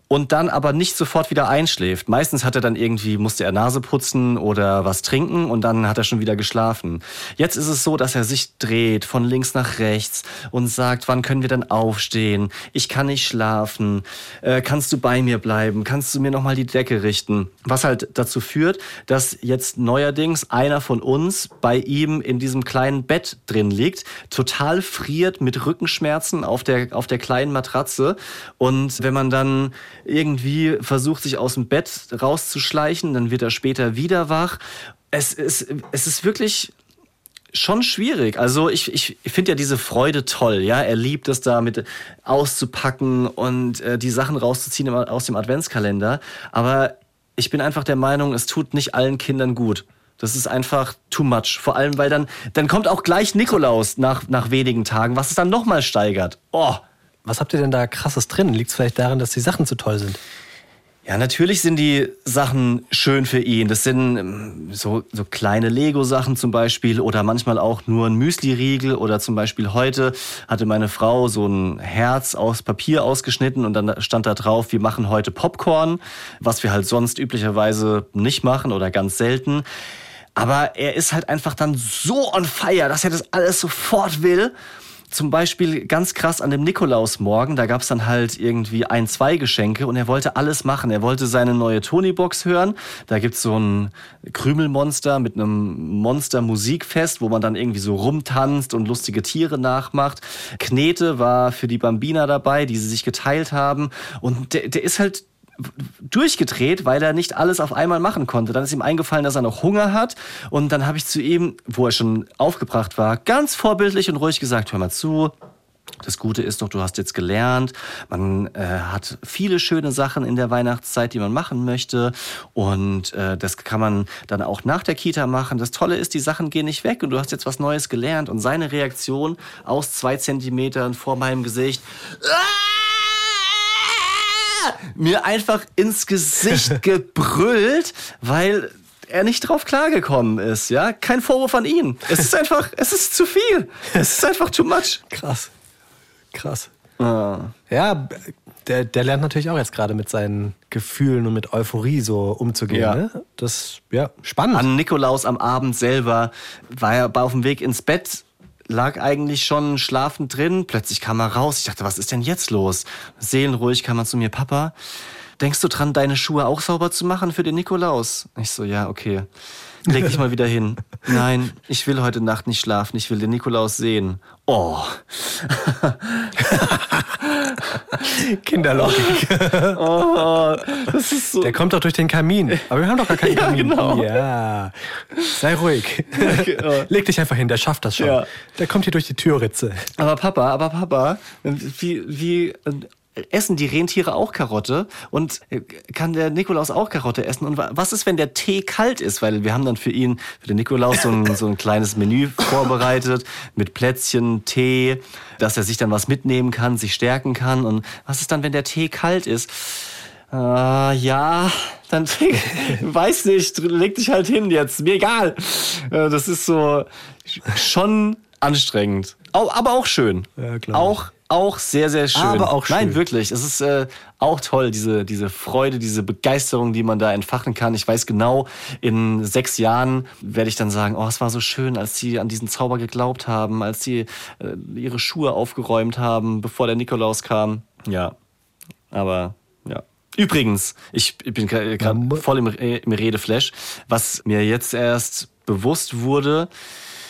[SPEAKER 1] und dann aber nicht sofort wieder einschläft. Meistens hat er dann irgendwie, musste er Nase putzen oder was trinken und dann hat er schon wieder geschlafen. Jetzt ist es so, dass er sich dreht von links nach rechts und sagt, wann können wir denn aufstehen? Ich kann nicht schlafen. Äh, kannst du bei mir bleiben? Kannst du mir nochmal die Decke richten? Was halt dazu führt, dass jetzt neuerdings einer von uns bei ihm in diesem kleinen Bett drin liegt, total friert mit Rückenschmerzen auf der, auf der kleinen Matratze. Und wenn man dann irgendwie versucht, sich aus dem Bett rauszuschleichen, dann wird er später wieder wach. Es ist, es ist wirklich schon schwierig. Also ich, ich finde ja diese Freude toll, ja. Er liebt es da mit auszupacken und äh, die Sachen rauszuziehen aus dem Adventskalender. Aber ich bin einfach der Meinung, es tut nicht allen Kindern gut. Das ist einfach too much. Vor allem, weil dann, dann kommt auch gleich Nikolaus nach, nach wenigen Tagen, was es dann nochmal steigert. Oh.
[SPEAKER 2] Was habt ihr denn da krasses drin? Liegt es vielleicht daran, dass die Sachen zu toll sind?
[SPEAKER 1] Ja, natürlich sind die Sachen schön für ihn. Das sind ähm, so, so kleine Lego-Sachen zum Beispiel oder manchmal auch nur ein Müsli-Riegel oder zum Beispiel heute hatte meine Frau so ein Herz aus Papier ausgeschnitten und dann stand da drauf, wir machen heute Popcorn, was wir halt sonst üblicherweise nicht machen oder ganz selten. Aber er ist halt einfach dann so on fire, dass er das alles sofort will zum Beispiel ganz krass an dem Nikolausmorgen, da gab es dann halt irgendwie ein, zwei Geschenke und er wollte alles machen. Er wollte seine neue Tony-Box hören. Da gibt's so ein Krümelmonster mit einem Monster-Musikfest, wo man dann irgendwie so rumtanzt und lustige Tiere nachmacht. Knete war für die Bambina dabei, die sie sich geteilt haben. Und der, der ist halt durchgedreht, weil er nicht alles auf einmal machen konnte. Dann ist ihm eingefallen, dass er noch Hunger hat. Und dann habe ich zu ihm, wo er schon aufgebracht war, ganz vorbildlich und ruhig gesagt, hör mal zu, das Gute ist doch, du hast jetzt gelernt, man äh, hat viele schöne Sachen in der Weihnachtszeit, die man machen möchte und äh, das kann man dann auch nach der Kita machen. Das Tolle ist, die Sachen gehen nicht weg und du hast jetzt was Neues gelernt und seine Reaktion aus zwei Zentimetern vor meinem Gesicht. Ah! Mir einfach ins Gesicht gebrüllt, weil er nicht drauf klargekommen ist, ja? Kein Vorwurf an ihn. Es ist einfach, es ist zu viel. Es ist einfach too much.
[SPEAKER 2] Krass. Krass. Ah. Ja, der, der lernt natürlich auch jetzt gerade mit seinen Gefühlen und mit Euphorie so umzugehen. Ja. Ne? Das, ja, spannend.
[SPEAKER 1] An Nikolaus am Abend selber war er auf dem Weg ins Bett lag eigentlich schon schlafend drin. Plötzlich kam er raus. Ich dachte, was ist denn jetzt los? Seelenruhig kam er zu mir, Papa. Denkst du dran, deine Schuhe auch sauber zu machen für den Nikolaus? Ich so, ja, okay. Leg dich mal wieder hin. Nein, ich will heute Nacht nicht schlafen. Ich will den Nikolaus sehen. Oh.
[SPEAKER 2] Kinderlogik. Oh, das ist so. Der kommt doch durch den Kamin. Aber wir haben doch gar keinen ja, Kamin. Genau. Ja. Sei ruhig. Leg dich einfach hin, der schafft das schon. Ja. Der kommt hier durch die Türritze.
[SPEAKER 1] Aber Papa, aber Papa, wie, wie essen die Rentiere auch Karotte und äh, kann der Nikolaus auch Karotte essen? Und was ist, wenn der Tee kalt ist? Weil wir haben dann für ihn, für den Nikolaus, so ein, so ein kleines Menü vorbereitet mit Plätzchen, Tee, dass er sich dann was mitnehmen kann, sich stärken kann. Und was ist dann, wenn der Tee kalt ist? Äh, ja, dann weiß nicht, leg dich halt hin jetzt, mir egal. Äh, das ist so schon anstrengend, aber auch schön. Ja, klar. Auch auch sehr, sehr schön.
[SPEAKER 2] Aber auch schön.
[SPEAKER 1] Nein, wirklich. Es ist äh, auch toll, diese, diese Freude, diese Begeisterung, die man da entfachen kann. Ich weiß genau, in sechs Jahren werde ich dann sagen, oh, es war so schön, als sie an diesen Zauber geglaubt haben, als sie äh, ihre Schuhe aufgeräumt haben, bevor der Nikolaus kam. Ja, aber ja. Übrigens, ich, ich bin gerade voll im, im Redeflash, was mir jetzt erst bewusst wurde,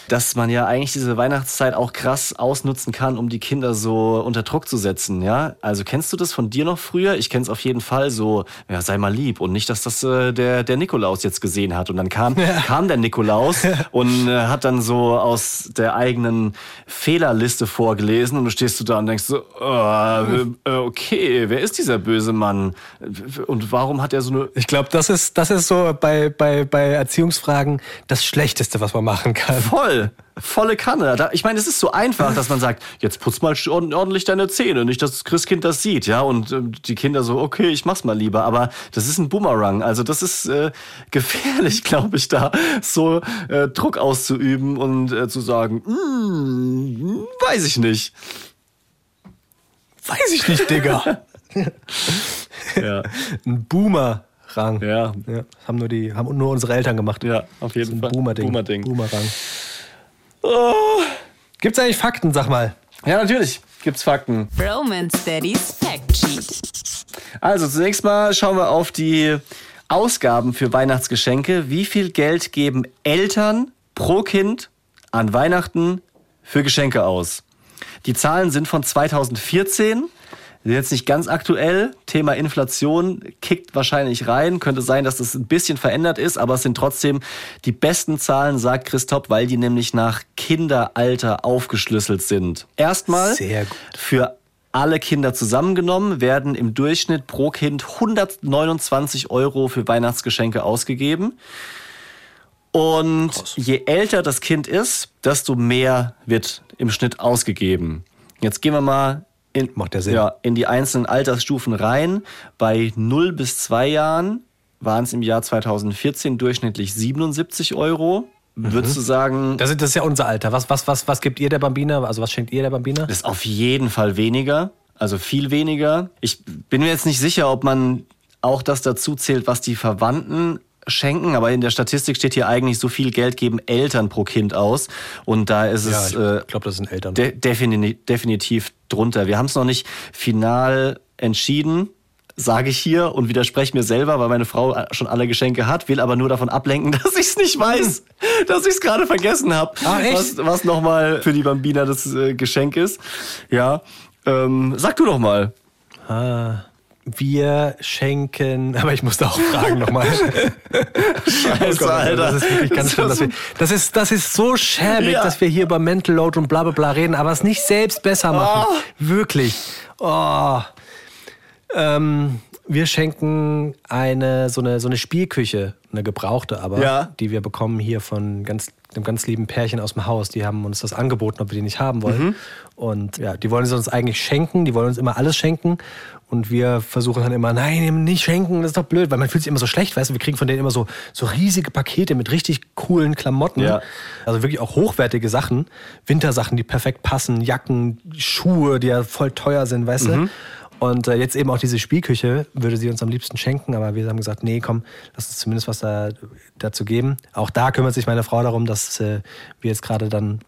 [SPEAKER 1] dass man ja eigentlich diese Weihnachtszeit auch krass ausnutzen kann, um die Kinder so unter Druck zu setzen, ja? Also kennst du das von dir noch früher? Ich kenn's auf jeden Fall so, ja, sei mal lieb und nicht, dass das äh, der, der Nikolaus jetzt gesehen hat. Und dann kam, ja. kam der Nikolaus und äh, hat dann so aus der eigenen Fehlerliste vorgelesen und du stehst du da und denkst so, oh, äh, okay, wer ist dieser böse Mann? Und warum hat er so eine...
[SPEAKER 2] Ich glaube, das ist, das ist so bei, bei, bei Erziehungsfragen das Schlechteste, was man machen kann.
[SPEAKER 1] Voll. Volle Kanne. Ich meine, es ist so einfach, dass man sagt, jetzt putz mal ordentlich deine Zähne, nicht, dass das Christkind das sieht, ja. Und äh, die Kinder so, okay, ich mach's mal lieber. Aber das ist ein Boomerang. Also das ist äh, gefährlich, glaube ich, da so äh, Druck auszuüben und äh, zu sagen, mm, weiß ich nicht.
[SPEAKER 2] Weiß ich nicht, Digga.
[SPEAKER 1] ja.
[SPEAKER 2] Ein Boomer.
[SPEAKER 1] Ja.
[SPEAKER 2] ja. Haben nur die, haben nur unsere Eltern gemacht.
[SPEAKER 1] Ja, auf jeden Fall.
[SPEAKER 2] Boomer-Ding.
[SPEAKER 1] Boomer-Ding.
[SPEAKER 2] Boomerang. Oh. Gibt's eigentlich Fakten, sag mal?
[SPEAKER 1] Ja, natürlich gibt's Fakten.
[SPEAKER 4] Romance Daddy's Fact Sheet.
[SPEAKER 1] Also zunächst mal schauen wir auf die Ausgaben für Weihnachtsgeschenke. Wie viel Geld geben Eltern pro Kind an Weihnachten für Geschenke aus? Die Zahlen sind von 2014 jetzt nicht ganz aktuell. Thema Inflation kickt wahrscheinlich rein. Könnte sein, dass das ein bisschen verändert ist, aber es sind trotzdem die besten Zahlen, sagt Christoph, weil die nämlich nach Kinderalter aufgeschlüsselt sind. Erstmal für alle Kinder zusammengenommen werden im Durchschnitt pro Kind 129 Euro für Weihnachtsgeschenke ausgegeben. Und Krass. je älter das Kind ist, desto mehr wird im Schnitt ausgegeben. Jetzt gehen wir mal in,
[SPEAKER 2] Macht ja Sinn.
[SPEAKER 1] Ja, in die einzelnen Altersstufen rein. Bei 0 bis 2 Jahren waren es im Jahr 2014 durchschnittlich 77 Euro. Mhm. Würdest du sagen.
[SPEAKER 2] Das ist, das ist ja unser Alter. Was, was, was, was gibt ihr der Bambina? Also, was schenkt ihr der Bambina?
[SPEAKER 1] Das ist auf jeden Fall weniger. Also viel weniger. Ich bin mir jetzt nicht sicher, ob man auch das dazu zählt, was die Verwandten schenken, aber in der Statistik steht hier eigentlich, so viel Geld geben Eltern pro Kind aus. Und da ist
[SPEAKER 2] ja,
[SPEAKER 1] es.
[SPEAKER 2] Ich äh, glaube, das sind Eltern.
[SPEAKER 1] De defini definitiv drunter. Wir haben es noch nicht final entschieden sage ich hier und widerspreche mir selber, weil meine Frau schon alle Geschenke hat, will aber nur davon ablenken, dass ich es nicht weiß, dass ich es gerade vergessen habe, was, was nochmal für die Bambina das äh, Geschenk ist. Ja, ähm, sag du doch mal.
[SPEAKER 2] Ah. Wir schenken, aber ich musste auch fragen nochmal.
[SPEAKER 1] Scheiße, oh Gott, Alter.
[SPEAKER 2] Das ist wirklich ganz schlimm. Dass wir, das, ist, das ist so schäbig, ja. dass wir hier über Mental Load und bla bla bla reden, aber es nicht selbst besser machen. Oh. Wirklich. Oh. Ähm, wir schenken eine so, eine so eine Spielküche, eine gebrauchte, aber
[SPEAKER 1] ja.
[SPEAKER 2] die wir bekommen hier von ganz, einem ganz lieben Pärchen aus dem Haus. Die haben uns das angeboten, ob wir die nicht haben wollen. Mhm. Und ja, die wollen sie uns eigentlich schenken, die wollen uns immer alles schenken. Und wir versuchen dann immer, nein, nicht schenken, das ist doch blöd, weil man fühlt sich immer so schlecht, weißt du, wir kriegen von denen immer so, so riesige Pakete mit richtig coolen Klamotten.
[SPEAKER 1] Ja.
[SPEAKER 2] Also wirklich auch hochwertige Sachen, Wintersachen, die perfekt passen, Jacken, Schuhe, die ja voll teuer sind, weißt mhm. du. Und äh, jetzt eben auch diese Spielküche würde sie uns am liebsten schenken, aber wir haben gesagt, nee, komm, lass uns zumindest was da, dazu geben. Auch da kümmert sich meine Frau darum, dass äh, wir jetzt gerade dann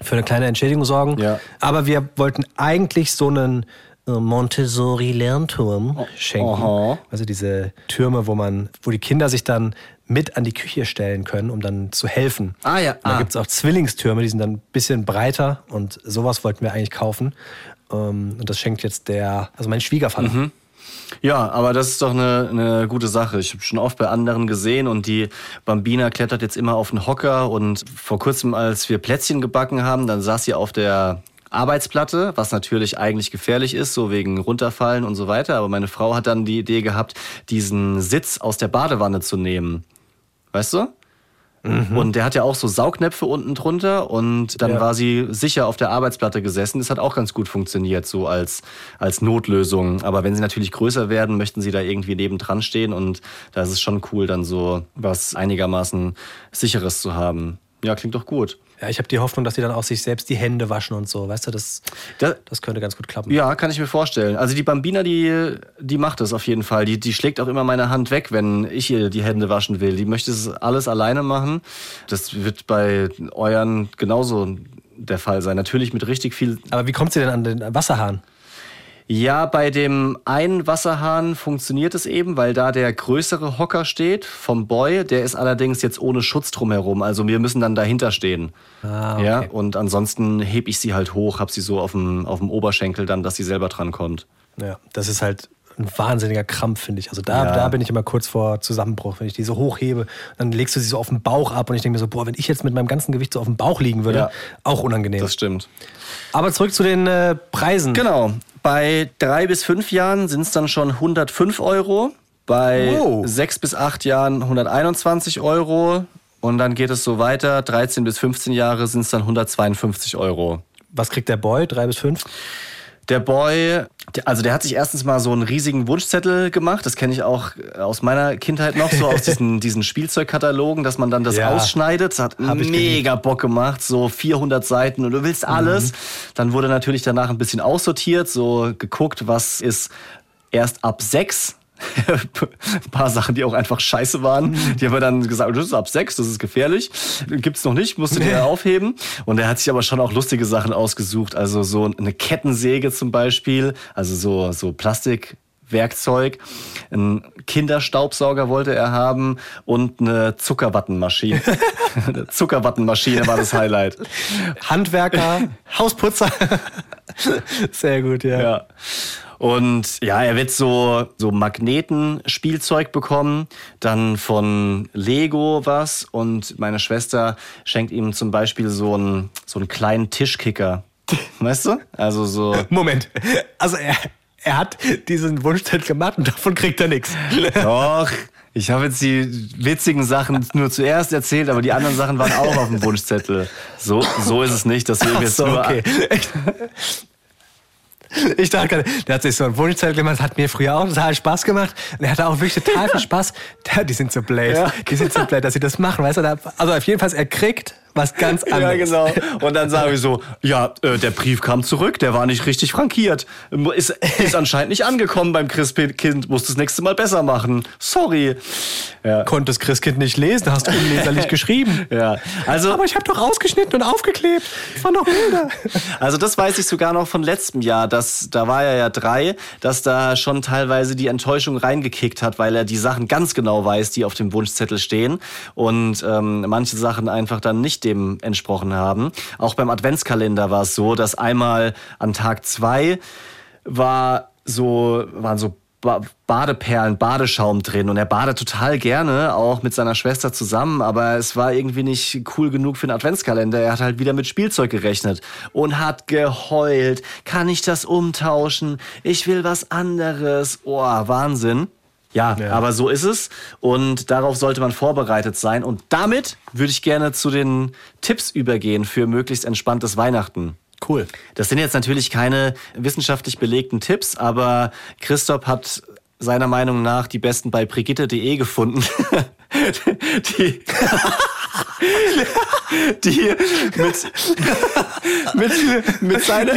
[SPEAKER 2] für eine kleine Entschädigung sorgen.
[SPEAKER 1] Ja.
[SPEAKER 2] Aber wir wollten eigentlich so einen Montessori-Lernturm oh, schenken.
[SPEAKER 1] Aha.
[SPEAKER 2] Also diese Türme, wo man, wo die Kinder sich dann mit an die Küche stellen können, um dann zu helfen.
[SPEAKER 1] Ah ja.
[SPEAKER 2] Und da
[SPEAKER 1] ah.
[SPEAKER 2] gibt es auch Zwillingstürme, die sind dann ein bisschen breiter und sowas wollten wir eigentlich kaufen. Ähm, und das schenkt jetzt der, also mein Schwiegervater.
[SPEAKER 1] Mhm. Ja, aber das ist doch eine, eine gute Sache. Ich habe schon oft bei anderen gesehen und die Bambina klettert jetzt immer auf den Hocker und vor kurzem, als wir Plätzchen gebacken haben, dann saß sie auf der Arbeitsplatte, was natürlich eigentlich gefährlich ist, so wegen runterfallen und so weiter. Aber meine Frau hat dann die Idee gehabt, diesen Sitz aus der Badewanne zu nehmen. Weißt du? Mhm. Und der hat ja auch so Saugnäpfe unten drunter und dann ja. war sie sicher auf der Arbeitsplatte gesessen. Das hat auch ganz gut funktioniert, so als, als Notlösung. Aber wenn sie natürlich größer werden, möchten sie da irgendwie nebendran stehen und da ist es schon cool, dann so was einigermaßen sicheres zu haben. Ja, klingt doch gut.
[SPEAKER 2] Ja, ich habe die Hoffnung, dass sie dann auch sich selbst die Hände waschen und so. Weißt du, das, das, das könnte ganz gut klappen.
[SPEAKER 1] Ja, kann ich mir vorstellen. Also die Bambina, die, die macht das auf jeden Fall. Die, die schlägt auch immer meine Hand weg, wenn ich ihr die Hände waschen will. Die möchte es alles alleine machen. Das wird bei euren genauso der Fall sein. Natürlich mit richtig viel.
[SPEAKER 2] Aber wie kommt sie denn an den Wasserhahn?
[SPEAKER 1] Ja, bei dem einen Wasserhahn funktioniert es eben, weil da der größere Hocker steht vom Boy. Der ist allerdings jetzt ohne Schutz drumherum. Also wir müssen dann dahinter stehen.
[SPEAKER 2] Ah, okay.
[SPEAKER 1] Ja, und ansonsten heb ich sie halt hoch, hab sie so auf dem, auf dem Oberschenkel dann, dass sie selber dran kommt.
[SPEAKER 2] Ja, das ist halt ein wahnsinniger Krampf, finde ich. Also da,
[SPEAKER 1] Ja.
[SPEAKER 2] da bin ich immer kurz vor Zusammenbruch, wenn ich die so hochhebe. Dann legst du sie so auf den Bauch ab und ich denke mir so, boah, wenn ich jetzt mit meinem ganzen Gewicht so auf dem Bauch liegen würde,
[SPEAKER 1] Ja.
[SPEAKER 2] auch unangenehm.
[SPEAKER 1] Das stimmt.
[SPEAKER 2] Aber zurück zu den äh, Preisen.
[SPEAKER 1] Genau. Bei drei bis fünf Jahren sind es dann schon 105 Euro. Bei
[SPEAKER 2] Wow.
[SPEAKER 1] sechs bis acht Jahren 121 Euro. Und dann geht es so weiter. 13 bis 15 Jahre sind es dann 152 Euro.
[SPEAKER 2] Was kriegt der Boy? Drei bis fünf?
[SPEAKER 1] Der Boy, also der hat sich erstens mal so einen riesigen Wunschzettel gemacht. Das kenne ich auch aus meiner Kindheit noch, so aus diesen, diesen Spielzeugkatalogen, dass man dann das
[SPEAKER 2] Ja.
[SPEAKER 1] ausschneidet. Das hat mega Bock gemacht, so 400 Seiten und du willst alles.
[SPEAKER 2] Mhm.
[SPEAKER 1] Dann wurde natürlich danach ein bisschen aussortiert, so geguckt, was ist erst ab sechs. Ein paar Sachen, die auch einfach scheiße waren. Die haben wir dann gesagt, das ist ab sechs, das ist gefährlich. Gibt's noch nicht, musst du dir aufheben. Und er hat sich aber schon auch lustige Sachen ausgesucht. Also so eine Kettensäge zum Beispiel, also so, so Plastikwerkzeug. Ein Kinderstaubsauger wollte er haben und eine Zuckerwattenmaschine. eine Zuckerwattenmaschine war das Highlight.
[SPEAKER 2] Handwerker, Hausputzer. Sehr gut, ja.
[SPEAKER 1] Ja. Und ja, er wird so, so Magneten-Spielzeug bekommen, dann von Lego was und meine Schwester schenkt ihm zum Beispiel so einen, so einen kleinen Tischkicker. Weißt du? Also so.
[SPEAKER 2] Moment. Also er, er hat diesen Wunschzettel gemacht und davon kriegt er nichts.
[SPEAKER 1] Doch, ich habe jetzt die witzigen Sachen nur zuerst erzählt, aber die anderen Sachen waren auch auf dem Wunschzettel. So, so ist es nicht, dass wir jetzt
[SPEAKER 2] so,
[SPEAKER 1] nur.
[SPEAKER 2] Ich dachte gerade, der hat sich so einen Wunschzettel gemacht, hat mir früher auch total Spaß gemacht. Und er hatte auch wirklich total viel Spaß. Die sind so blöd.
[SPEAKER 1] Ja.
[SPEAKER 2] Die sind so blöd, dass sie das machen, weißt du? Also auf jeden Fall, er kriegt was ganz
[SPEAKER 1] Ja,
[SPEAKER 2] anderes.
[SPEAKER 1] genau. Und dann sagen wir so, ja, äh, der Brief kam zurück, der war nicht richtig frankiert. Ist, ist anscheinend nicht angekommen beim Christkind, muss das nächste Mal besser machen. Sorry. Ja.
[SPEAKER 2] Konntest Christkind nicht lesen, hast unleserlich geschrieben.
[SPEAKER 1] Ja, also,
[SPEAKER 2] Aber ich habe doch ausgeschnitten und aufgeklebt. Das waren doch Bilder.
[SPEAKER 1] also das weiß ich sogar noch von letztem Jahr, dass, da war er ja drei, dass da schon teilweise die Enttäuschung reingekickt hat, weil er die Sachen ganz genau weiß, die auf dem Wunschzettel stehen und ähm, manche Sachen einfach dann nicht dem entsprochen haben. Auch beim Adventskalender war es so, dass einmal an Tag zwei war so, waren so Ba- Badeperlen, Badeschaum drin und er badet total gerne, auch mit seiner Schwester zusammen, aber es war irgendwie nicht cool genug für einen Adventskalender. Er hat halt wieder mit Spielzeug gerechnet und hat geheult. Kann ich das umtauschen? Ich will was anderes. Oh, Wahnsinn. Ja,
[SPEAKER 2] Ja.
[SPEAKER 1] aber so ist es und darauf sollte man vorbereitet sein und damit würde ich gerne zu den Tipps übergehen für möglichst entspanntes Weihnachten.
[SPEAKER 2] Cool.
[SPEAKER 1] Das sind jetzt natürlich keine wissenschaftlich belegten Tipps, aber Christoph hat seiner Meinung nach die besten bei brigitte.de gefunden. die, die mit, mit, mit, seiner,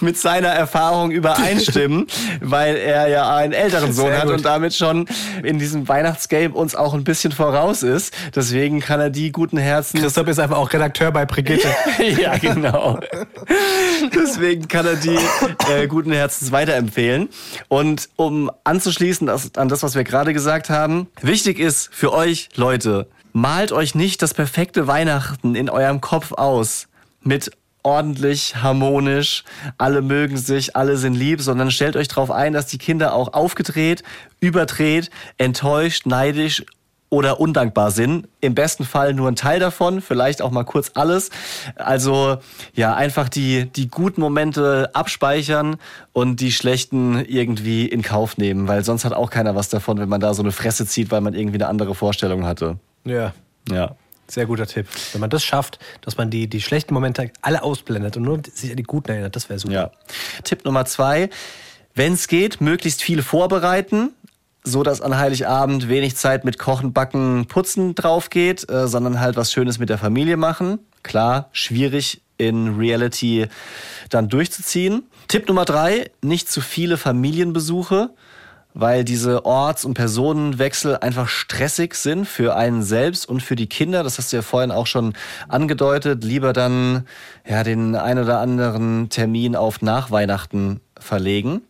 [SPEAKER 1] mit seiner Erfahrung übereinstimmen, weil er ja einen älteren Sohn
[SPEAKER 2] Sehr
[SPEAKER 1] hat
[SPEAKER 2] gut.
[SPEAKER 1] und damit schon in diesem Weihnachtsgame uns auch ein bisschen voraus ist. Deswegen kann er die guten Herzen
[SPEAKER 2] Christoph ist einfach auch Redakteur bei Brigitte.
[SPEAKER 1] ja, genau. Deswegen kann er die äh, guten Herzens weiterempfehlen. Und um anzuschließen das, an das, was wir gerade gesagt haben, wichtig ist für euch, Leute, malt euch nicht das perfekte Weihnachten in eurem Kopf aus mit ordentlich, harmonisch, alle mögen sich, alle sind lieb, sondern stellt euch darauf ein, dass die Kinder auch aufgedreht, überdreht, enttäuscht, neidisch oder undankbar sind. Im besten Fall nur ein Teil davon, vielleicht auch mal kurz alles. Also ja, einfach die, die guten Momente abspeichern und die schlechten irgendwie in Kauf nehmen, weil sonst hat auch keiner was davon, wenn man da so eine Fresse zieht, weil man irgendwie eine andere Vorstellung hatte.
[SPEAKER 2] Ja.
[SPEAKER 1] Ja.
[SPEAKER 2] Sehr guter Tipp. Wenn man das schafft, dass man die, die schlechten Momente alle ausblendet und nur sich an die guten erinnert, das wäre super.
[SPEAKER 1] Ja. Tipp Nummer zwei, wenn es geht, möglichst viel vorbereiten, so dass an Heiligabend wenig Zeit mit Kochen, Backen, Putzen drauf geht, äh, sondern halt was Schönes mit der Familie machen. Klar, schwierig in Reality dann durchzuziehen. Tipp Nummer drei, nicht zu viele Familienbesuche weil diese Orts- und Personenwechsel einfach stressig sind für einen selbst und für die Kinder. Das hast du ja vorhin auch schon angedeutet. Lieber dann ja den ein oder anderen Termin auf nach Weihnachten verlegen.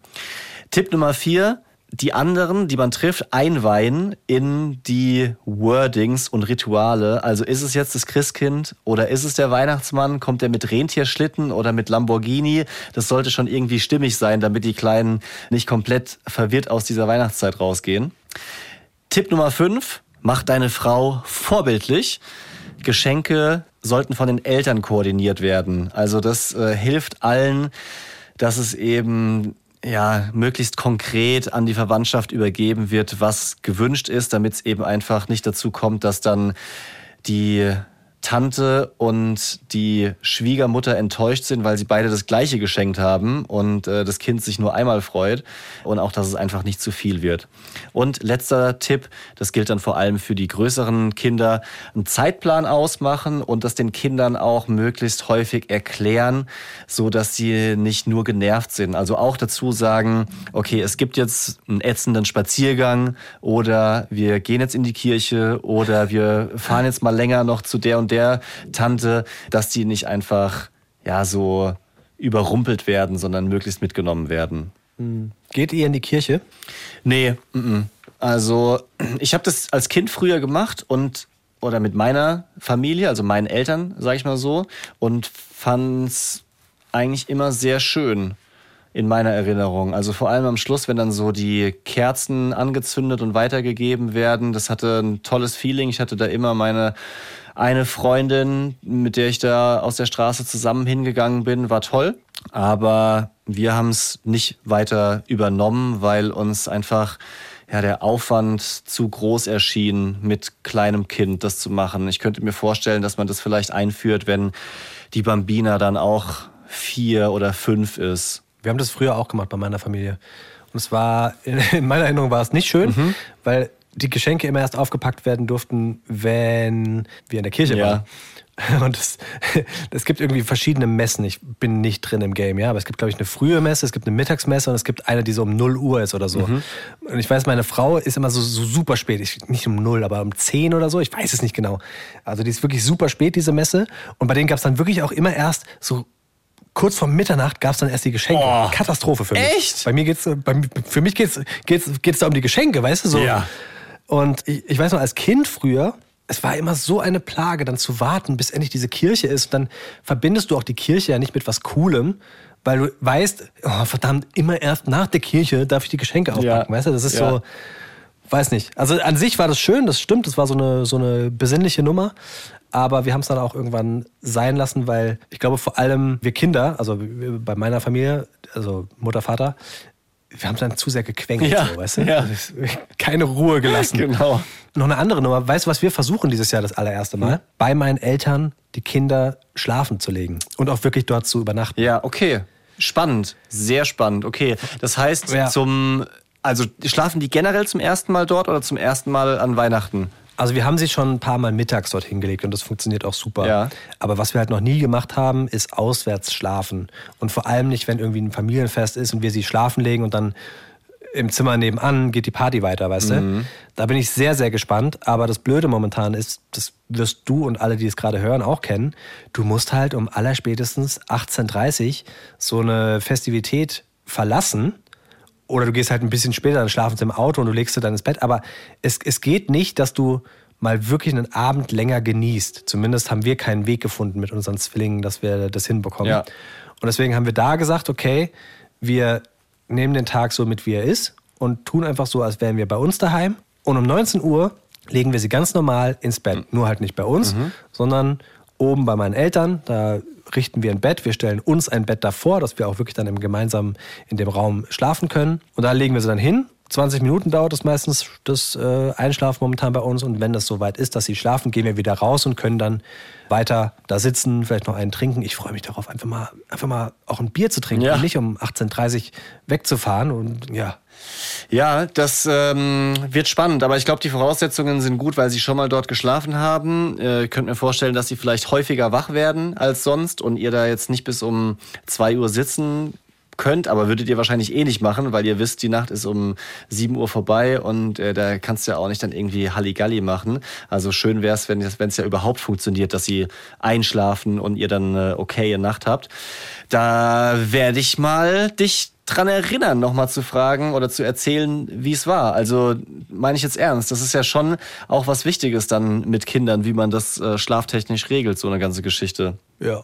[SPEAKER 1] Tipp Nummer vier, die anderen, die man trifft, einweihen in die Wordings und Rituale. Also ist es jetzt das Christkind oder ist es der Weihnachtsmann? Kommt er mit Rentierschlitten oder mit Lamborghini? Das sollte schon irgendwie stimmig sein, damit die Kleinen nicht komplett verwirrt aus dieser Weihnachtszeit rausgehen. Tipp Nummer fünf, mach deine Frau vorbildlich. Geschenke sollten von den Eltern koordiniert werden. Also das äh, hilft allen, dass es eben ja, möglichst konkret an die Verwandtschaft übergeben wird, was gewünscht ist, damit es eben einfach nicht dazu kommt, dass dann die Tante und die Schwiegermutter enttäuscht sind, weil sie beide das gleiche geschenkt haben und äh, das Kind sich nur einmal freut und auch, dass es einfach nicht zu viel wird. Und letzter Tipp, das gilt dann vor allem für die größeren Kinder, einen Zeitplan ausmachen und das den Kindern auch möglichst häufig erklären, so dass sie nicht nur genervt sind. Also auch dazu sagen, okay, es gibt jetzt einen ätzenden Spaziergang oder wir gehen jetzt in die Kirche oder wir fahren jetzt mal länger noch zu der und der Tante, dass die nicht einfach ja so überrumpelt werden, sondern möglichst mitgenommen werden.
[SPEAKER 2] Geht ihr in die Kirche?
[SPEAKER 1] Nee, mm -mm. also ich habe das als Kind früher gemacht und oder mit meiner Familie, also meinen Eltern, sage ich mal so, und fand's eigentlich immer sehr schön in meiner Erinnerung. Also vor allem am Schluss, wenn dann so die Kerzen angezündet und weitergegeben werden, das hatte ein tolles Feeling. Ich hatte da immer meine eine Freundin, mit der ich da aus der Straße zusammen hingegangen bin, war toll. Aber wir haben es nicht weiter übernommen, weil uns einfach ja, der Aufwand zu groß erschien, mit kleinem Kind das zu machen. Ich könnte mir vorstellen, dass man das vielleicht einführt, wenn die Bambina dann auch vier oder fünf ist.
[SPEAKER 2] Wir haben das früher auch gemacht bei meiner Familie. Und es war, in meiner Erinnerung war es nicht schön,
[SPEAKER 1] Mhm.
[SPEAKER 2] weil die Geschenke immer erst aufgepackt werden durften, wenn wir in der Kirche
[SPEAKER 1] Ja.
[SPEAKER 2] waren. Und es, es gibt irgendwie verschiedene Messen. Ich bin nicht drin im Game, ja. Aber es gibt, glaube ich, eine frühe Messe, es gibt eine Mittagsmesse und es gibt eine, die so um 0 Uhr ist oder so.
[SPEAKER 1] Mhm.
[SPEAKER 2] Und ich weiß, meine Frau ist immer so, so super spät. Ich, nicht um 0, aber um 10 oder so. Ich weiß es nicht genau. Also die ist wirklich super spät, diese Messe. Und bei denen gab es dann wirklich auch immer erst so kurz vor Mitternacht gab es dann erst die Geschenke.
[SPEAKER 1] Oh.
[SPEAKER 2] Katastrophe für mich.
[SPEAKER 1] Echt?
[SPEAKER 2] Bei mir geht's, bei, für mich geht's, geht's, geht's da um die Geschenke, weißt du so.
[SPEAKER 1] Ja.
[SPEAKER 2] Und ich, ich weiß noch, als Kind früher, es war immer so eine Plage, dann zu warten, bis endlich diese Kirche ist. Und dann verbindest du auch die Kirche ja nicht mit was Coolem, weil du weißt, oh, verdammt, immer erst nach der Kirche darf ich die Geschenke aufpacken, weißt du? Das ist
[SPEAKER 1] Ja.
[SPEAKER 2] so, weiß nicht. Also an sich war das schön, das stimmt, das war so eine, so eine besinnliche Nummer. Aber wir haben es dann auch irgendwann sein lassen, weil ich glaube, vor allem wir Kinder, also bei meiner Familie, also Mutter, Vater, wir haben dann zu sehr gequengelt,
[SPEAKER 1] Ja,
[SPEAKER 2] so, weißt du?
[SPEAKER 1] ja.
[SPEAKER 2] Keine Ruhe gelassen.
[SPEAKER 1] Genau.
[SPEAKER 2] Noch eine andere Nummer. Weißt du, was wir versuchen dieses Jahr das allererste Mal?
[SPEAKER 1] Hm?
[SPEAKER 2] Bei meinen Eltern die Kinder schlafen zu legen und auch wirklich dort zu übernachten.
[SPEAKER 1] Ja, okay. Spannend. Sehr spannend. Okay. Das heißt,
[SPEAKER 2] Ja.
[SPEAKER 1] zum, also schlafen die generell zum ersten Mal dort oder zum ersten Mal an Weihnachten?
[SPEAKER 2] Also wir haben sie schon ein paar Mal mittags dort hingelegt und das funktioniert auch super.
[SPEAKER 1] Ja.
[SPEAKER 2] Aber was wir halt noch nie gemacht haben, ist auswärts schlafen. Und vor allem nicht, wenn irgendwie ein Familienfest ist und wir sie schlafen legen und dann im Zimmer nebenan geht die Party weiter, weißt du? Da bin ich sehr, sehr gespannt. Aber das Blöde momentan ist, das wirst du und alle, die es gerade hören, auch kennen. Du musst halt um allerspätestens 18.30 Uhr so eine Festivität verlassen. Oder du gehst halt ein bisschen später, dann schlafen sie im Auto und du legst sie dann ins Bett. Aber es, es geht nicht, dass du mal wirklich einen Abend länger genießt. Zumindest haben wir keinen Weg gefunden mit unseren Zwillingen, dass wir das hinbekommen.
[SPEAKER 1] Ja.
[SPEAKER 2] Und deswegen haben wir da gesagt, okay, wir nehmen den Tag so mit, wie er ist und tun einfach so, als wären wir bei uns daheim. Und um 19 Uhr legen wir sie ganz normal ins Bett. Nur halt nicht bei uns, sondern oben bei meinen Eltern. Da richten wir ein Bett. Wir stellen uns ein Bett davor, dass wir auch wirklich dann im gemeinsam in dem Raum schlafen können. Und da legen wir sie dann hin. 20 Minuten dauert es meistens das äh, Einschlafen momentan bei uns. Und wenn das soweit ist, dass sie schlafen, gehen wir wieder raus und können dann weiter da sitzen, vielleicht noch einen trinken. Ich freue mich darauf, einfach mal, einfach mal auch ein Bier zu trinken
[SPEAKER 1] Ja.
[SPEAKER 2] und nicht um 18.30 Uhr wegzufahren. Und ja,
[SPEAKER 1] Ja, das ähm, wird spannend, aber ich glaube, die Voraussetzungen sind gut, weil sie schon mal dort geschlafen haben. Äh, könnt mir vorstellen, dass sie vielleicht häufiger wach werden als sonst und ihr da jetzt nicht bis um 2 Uhr sitzen könnt, aber würdet ihr wahrscheinlich eh nicht machen, weil ihr wisst, die Nacht ist um 7 Uhr vorbei und äh, da kannst du ja auch nicht dann irgendwie Halligalli machen. Also schön wäre es, wenn es ja überhaupt funktioniert, dass sie einschlafen und ihr dann äh, okaye Nacht habt. Da werde ich mal dich dran erinnern, nochmal zu fragen oder zu erzählen, wie es war. Also meine ich jetzt ernst. Das ist ja schon auch was Wichtiges dann mit Kindern, wie man das äh, schlaftechnisch regelt, so eine ganze Geschichte.
[SPEAKER 2] Ja.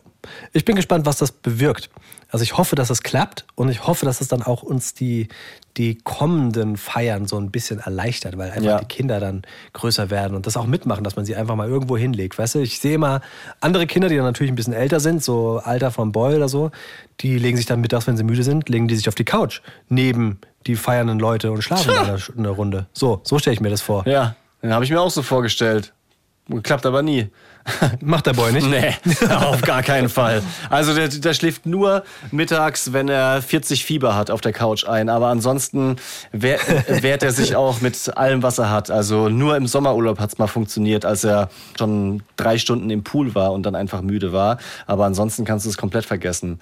[SPEAKER 2] Ich bin gespannt, was das bewirkt. Also ich hoffe, dass es klappt und ich hoffe, dass es dann auch uns die, die kommenden Feiern so ein bisschen erleichtert, weil einfach
[SPEAKER 1] Ja.
[SPEAKER 2] die Kinder dann größer werden und das auch mitmachen, dass man sie einfach mal irgendwo hinlegt. Weißt du, ich sehe immer andere Kinder, die dann natürlich ein bisschen älter sind, so Alter von Boy oder so, die legen sich dann mittags, wenn sie müde sind, legen die sich auf die Couch neben die feiernden Leute und schlafen in einer, in einer Runde. So, so stelle ich mir das vor.
[SPEAKER 1] Ja, den habe ich mir auch so vorgestellt. Klappt aber nie.
[SPEAKER 2] Macht der Boy nicht?
[SPEAKER 1] Nee, auf gar keinen Fall. Also der, der schläft nur mittags, wenn er 40 Fieber hat, auf der Couch ein. Aber ansonsten wehr, wehrt er sich auch mit allem, was er hat. Also nur im Sommerurlaub hat's mal funktioniert, als er schon drei Stunden im Pool war und dann einfach müde war. Aber ansonsten kannst du es komplett vergessen.